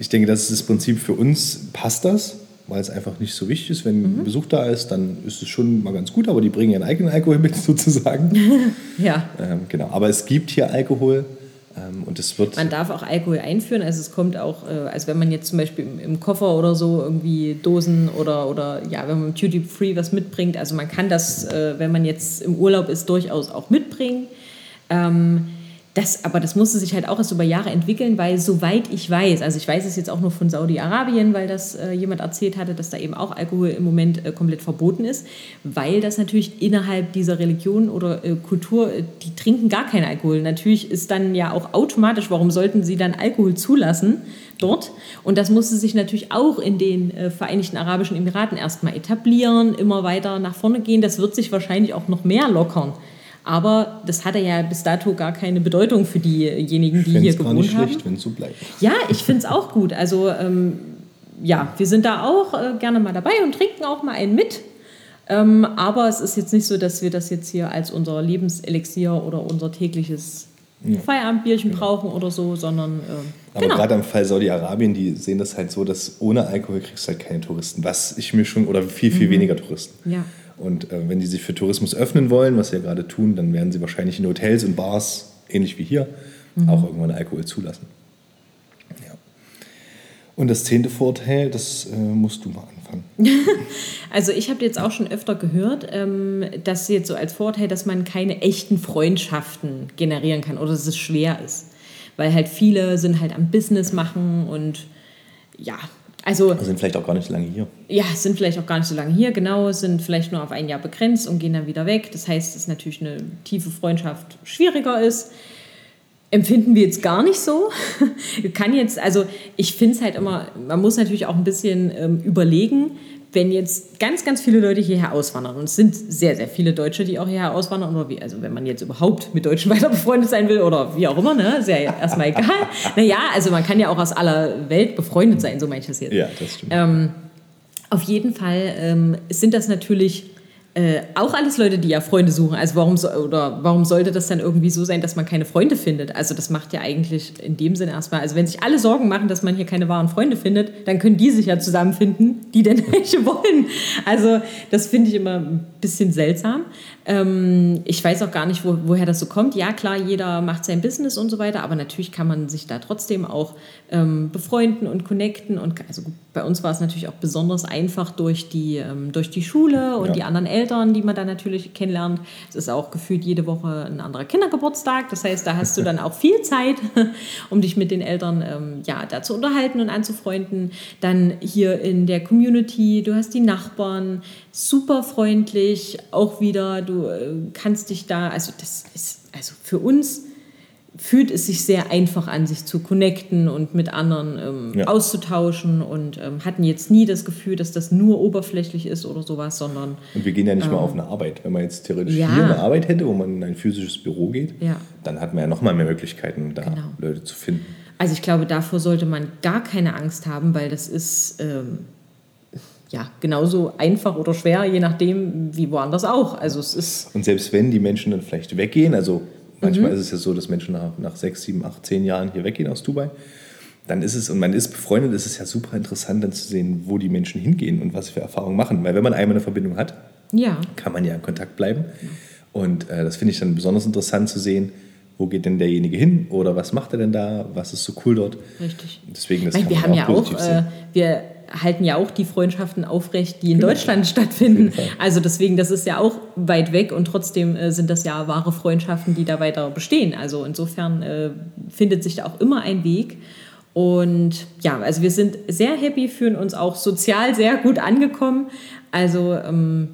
Ich denke, das ist das Prinzip für uns, passt das, weil es einfach nicht so wichtig ist. Wenn mhm. Besuch da ist, dann ist es schon mal ganz gut, aber die bringen ihren eigenen Alkohol mit sozusagen. ja. Ähm, genau. Aber es gibt hier Alkohol und es wird. Man darf auch Alkohol einführen. Also es kommt auch, äh, also wenn man jetzt zum Beispiel im Koffer oder so irgendwie Dosen oder, oder ja, wenn man Duty Free was mitbringt, also man kann das, äh, wenn man jetzt im Urlaub ist, durchaus auch mitbringen. Ähm, das, aber das musste sich halt auch erst über Jahre entwickeln, weil soweit ich weiß, also ich weiß es jetzt auch nur von Saudi-Arabien, weil das äh, jemand erzählt hatte, dass da eben auch Alkohol im Moment äh, komplett verboten ist, weil das natürlich innerhalb dieser Religion oder äh, Kultur, äh, die trinken gar keinen Alkohol. Natürlich ist dann ja auch automatisch, warum sollten sie dann Alkohol zulassen dort? Und das musste sich natürlich auch in den äh, Vereinigten Arabischen Emiraten erstmal etablieren, immer weiter nach vorne gehen. Das wird sich wahrscheinlich auch noch mehr lockern. Aber das hatte ja bis dato gar keine Bedeutung für diejenigen, die hier gewohnt haben. Ich finde es schlecht, wenn es so bleibt. Ja, ich finde es auch gut. Also ähm, ja, wir sind da auch äh, gerne mal dabei und trinken auch mal einen mit. Ähm, aber es ist jetzt nicht so, dass wir das jetzt hier als unser Lebenselixier oder unser tägliches ja. Feierabendbierchen genau. brauchen oder so, sondern. Äh, aber genau. gerade am Fall Saudi-Arabien, die sehen das halt so, dass ohne Alkohol kriegst du halt keine Touristen. Was ich mir schon, oder viel, viel mhm. weniger Touristen. Ja. Und äh, wenn die sich für Tourismus öffnen wollen, was sie ja gerade tun, dann werden sie wahrscheinlich in Hotels und Bars, ähnlich wie hier, mhm. auch irgendwann Alkohol zulassen. Ja. Und das zehnte Vorurteil, das äh, musst du mal anfangen. also ich habe jetzt auch schon öfter gehört, ähm, dass jetzt so als Vorurteil, dass man keine echten Freundschaften generieren kann oder dass es schwer ist. Weil halt viele sind halt am Business machen und ja, also, sind vielleicht auch gar nicht so lange hier. Ja, sind vielleicht auch gar nicht so lange hier, genau, sind vielleicht nur auf ein Jahr begrenzt und gehen dann wieder weg. Das heißt, dass natürlich eine tiefe Freundschaft schwieriger ist. Empfinden wir jetzt gar nicht so. Kann jetzt, also ich finde es halt immer, man muss natürlich auch ein bisschen ähm, überlegen, wenn jetzt ganz, ganz viele Leute hierher auswandern, und es sind sehr, sehr viele Deutsche, die auch hierher auswandern, oder wie, also wenn man jetzt überhaupt mit Deutschen weiter befreundet sein will oder wie auch immer, ne, ist ja erstmal egal. naja, also man kann ja auch aus aller Welt befreundet sein, so meine ich das jetzt. Ja, das stimmt. Ähm, auf jeden Fall ähm, sind das natürlich äh, auch alles Leute, die ja Freunde suchen. Also warum, so, oder warum sollte das dann irgendwie so sein, dass man keine Freunde findet? Also das macht ja eigentlich in dem Sinne erstmal, also wenn sich alle Sorgen machen, dass man hier keine wahren Freunde findet, dann können die sich ja zusammenfinden, die denn welche wollen. Also das finde ich immer ein bisschen seltsam. Ähm, ich weiß auch gar nicht, wo, woher das so kommt. Ja, klar, jeder macht sein Business und so weiter, aber natürlich kann man sich da trotzdem auch ähm, befreunden und connecten. Und also bei uns war es natürlich auch besonders einfach durch die, ähm, durch die Schule und ja. die anderen Eltern, die man dann natürlich kennenlernt. Es ist auch gefühlt jede Woche ein anderer Kindergeburtstag. Das heißt, da hast du dann auch viel Zeit, um dich mit den Eltern ähm, ja, da zu unterhalten und anzufreunden. Dann hier in der Community, du hast die Nachbarn, super freundlich, auch wieder, du äh, kannst dich da, also das ist also für uns fühlt es sich sehr einfach an, sich zu connecten und mit anderen ähm, ja. auszutauschen und ähm, hatten jetzt nie das Gefühl, dass das nur oberflächlich ist oder sowas, sondern. Und wir gehen ja nicht ähm, mal auf eine Arbeit. Wenn man jetzt theoretisch ja. hier eine Arbeit hätte, wo man in ein physisches Büro geht, ja. dann hat man ja noch mal mehr Möglichkeiten, da genau. Leute zu finden. Also ich glaube, davor sollte man gar keine Angst haben, weil das ist ähm, ja genauso einfach oder schwer, je nachdem wie woanders auch. Also es ist. Und selbst wenn die Menschen dann vielleicht weggehen, also Manchmal mhm. ist es ja so, dass Menschen nach, nach sechs, sieben, acht, zehn Jahren hier weggehen aus Dubai. Dann ist es, und man ist befreundet, ist es ja super interessant, dann zu sehen, wo die Menschen hingehen und was sie für Erfahrungen machen. Weil wenn man einmal eine Verbindung hat, ja. kann man ja in Kontakt bleiben. Und äh, das finde ich dann besonders interessant zu sehen, wo geht denn derjenige hin oder was macht er denn da, was ist so cool dort. Richtig. Deswegen, das Weil wir haben ja auch, äh, wir halten ja auch die Freundschaften aufrecht, die in genau. Deutschland stattfinden. Also deswegen, das ist ja auch weit weg und trotzdem äh, sind das ja wahre Freundschaften, die da weiter bestehen. Also insofern äh, findet sich da auch immer ein Weg. Und ja, also wir sind sehr happy, fühlen uns auch sozial sehr gut angekommen. Also ähm,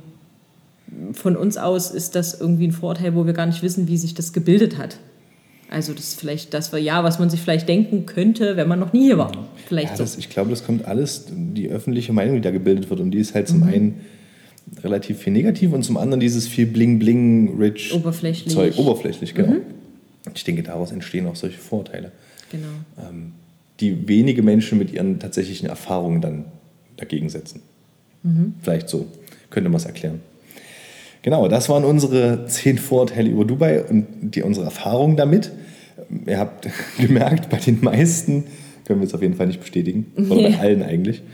von uns aus ist das irgendwie ein Vorteil, wo wir gar nicht wissen, wie sich das gebildet hat. Also das ist vielleicht das ja, was man sich vielleicht denken könnte, wenn man noch nie hier war. Vielleicht ja, das, so. Ich glaube, das kommt alles, die öffentliche Meinung, die da gebildet wird. Und die ist halt zum mhm. einen relativ viel negativ und zum anderen dieses viel Bling-Bling, rich oberflächlich. Zeug. Oberflächlich, genau. Mhm. Ich denke, daraus entstehen auch solche Vorteile. Genau. Ähm, die wenige Menschen mit ihren tatsächlichen Erfahrungen dann dagegen setzen. Mhm. Vielleicht so könnte man es erklären. Genau, das waren unsere zehn Vorteile über Dubai und die, unsere Erfahrungen damit. Ihr habt gemerkt, bei den meisten können wir es auf jeden Fall nicht bestätigen. Oder bei allen eigentlich.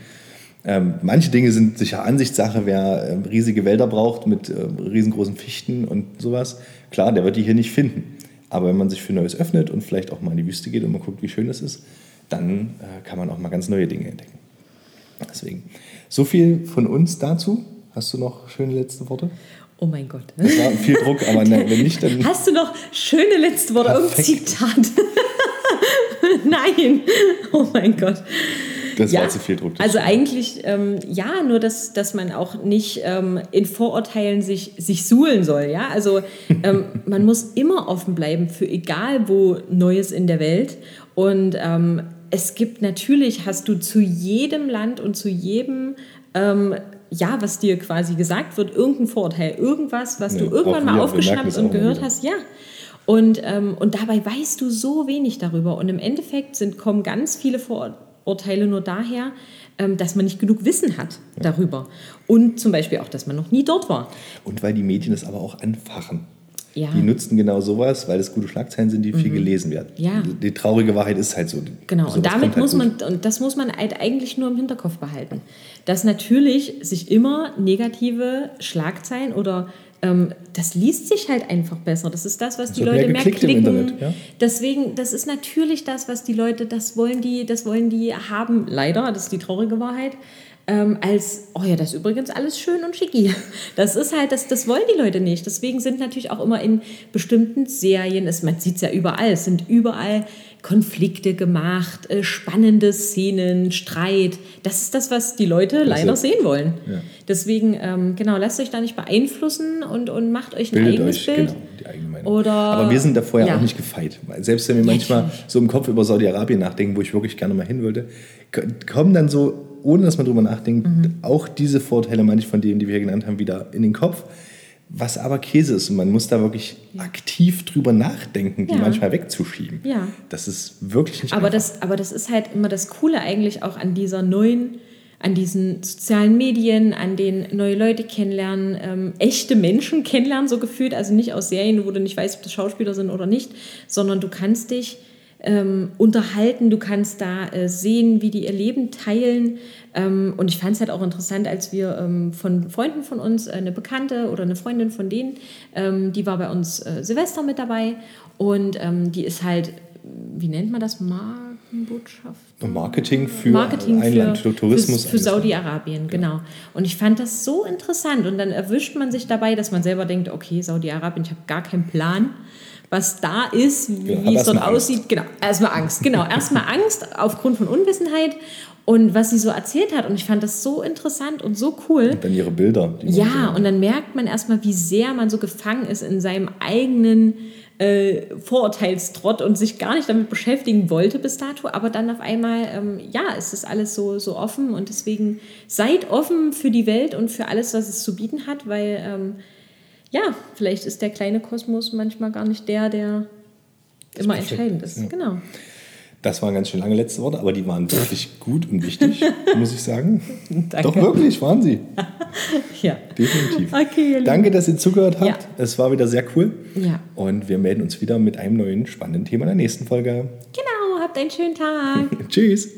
Ähm, manche Dinge sind sicher Ansichtssache. Wer äh, riesige Wälder braucht mit äh, riesengroßen Fichten und sowas, klar, der wird die hier nicht finden. Aber wenn man sich für Neues öffnet und vielleicht auch mal in die Wüste geht und man guckt, wie schön es ist, dann äh, kann man auch mal ganz neue Dinge entdecken. Deswegen, so viel von uns dazu. Hast du noch schöne letzte Worte? Oh mein Gott. Das war viel Druck, aber nein, wenn nicht, dann. Hast du noch schöne letzte Worte? Irgendein Zitat? nein. Oh mein Gott. Das ja, war zu viel Druck. Also eigentlich, ähm, ja, nur dass, dass man auch nicht ähm, in Vorurteilen sich, sich suhlen soll. Ja? Also ähm, man muss immer offen bleiben für egal wo Neues in der Welt. Und ähm, es gibt natürlich, hast du zu jedem Land und zu jedem ähm, ja, was dir quasi gesagt wird, irgendein Vorurteil, irgendwas, was ja, du irgendwann mal aufgeschnappt und gehört hast, ja. Und, ähm, und dabei weißt du so wenig darüber. Und im Endeffekt sind, kommen ganz viele Vorurteile nur daher, ähm, dass man nicht genug Wissen hat ja. darüber. Und zum Beispiel auch, dass man noch nie dort war. Und weil die Medien es aber auch anfachen. Ja. Die nutzen genau sowas, weil es gute Schlagzeilen sind, die viel mhm. gelesen werden. Ja. Die, traurige Wahrheit ist halt so. Genau, und damit halt muss man, und das muss man halt eigentlich nur im Hinterkopf behalten. Dass natürlich sich immer negative Schlagzeilen oder ähm, das liest sich halt einfach besser. Das ist das, was das die Leute mehr, mehr klicken. Internet, ja? Deswegen, das ist natürlich das, was die Leute, das wollen die, das wollen die haben. Leider, das ist die traurige Wahrheit ähm, als, oh ja, das ist übrigens alles schön und schicki. Das ist halt, das, das wollen die Leute nicht. Deswegen sind natürlich auch immer in bestimmten Serien, es, man sieht es ja überall, es sind überall Konflikte gemacht, äh, spannende Szenen, Streit. Das ist das, was die Leute das leider sehen wollen. Ja. Deswegen, ähm, genau, lasst euch da nicht beeinflussen und, und macht euch ein Bildet eigenes euch, Bild. Genau, die eigene Meinung. Oder, Aber wir sind da vorher ja. auch nicht gefeit. Selbst wenn wir manchmal so im Kopf über Saudi-Arabien nachdenken, wo ich wirklich gerne mal hin wollte, kommen dann so ohne dass man drüber nachdenkt, mhm. auch diese Vorteile, manche von denen, die wir genannt haben, wieder in den Kopf. Was aber Käse ist und man muss da wirklich aktiv drüber nachdenken, die ja. manchmal wegzuschieben. Ja. Das ist wirklich nicht aber das, aber das ist halt immer das Coole eigentlich auch an dieser neuen, an diesen sozialen Medien, an den neue Leute kennenlernen, ähm, echte Menschen kennenlernen, so gefühlt. Also nicht aus Serien, wo du nicht weißt, ob das Schauspieler sind oder nicht, sondern du kannst dich ähm, unterhalten, du kannst da äh, sehen, wie die ihr Leben teilen. Ähm, und ich fand es halt auch interessant, als wir ähm, von Freunden von uns, äh, eine Bekannte oder eine Freundin von denen, ähm, die war bei uns äh, Silvester mit dabei und ähm, die ist halt, wie nennt man das, Markenbotschaft? Marketing für Marketing Einland, für, Tourismus. Für, für Saudi-Arabien, genau. Und ich fand das so interessant und dann erwischt man sich dabei, dass man selber denkt, okay, Saudi-Arabien, ich habe gar keinen Plan was da ist, wie, genau, es dort aussieht. Angst. Genau, erstmal Angst. Genau, erstmal Angst aufgrund von Unwissenheit und was sie so erzählt hat. Und ich fand das so interessant und so cool. Und dann ihre Bilder. Ja, und dann merkt man erstmal, wie sehr man so gefangen ist in seinem eigenen äh, Vorurteilstrott und sich gar nicht damit beschäftigen wollte bis dato, aber dann auf einmal, ähm, ja, ist es alles so, so offen und deswegen seid offen für die Welt und für alles, was es zu bieten hat, weil ähm, ja, vielleicht ist der kleine Kosmos manchmal gar nicht der, der das immer entscheidend ist. Ja. Genau. Das waren ganz schön lange letzte Worte, aber die waren wirklich gut und wichtig, muss ich sagen. Danke. Doch wirklich, waren sie. ja. Definitiv. Okay, Danke, dass ihr zugehört habt. Ja. Es war wieder sehr cool. Ja. Und wir melden uns wieder mit einem neuen spannenden Thema in der nächsten Folge. Genau, habt einen schönen Tag. Tschüss.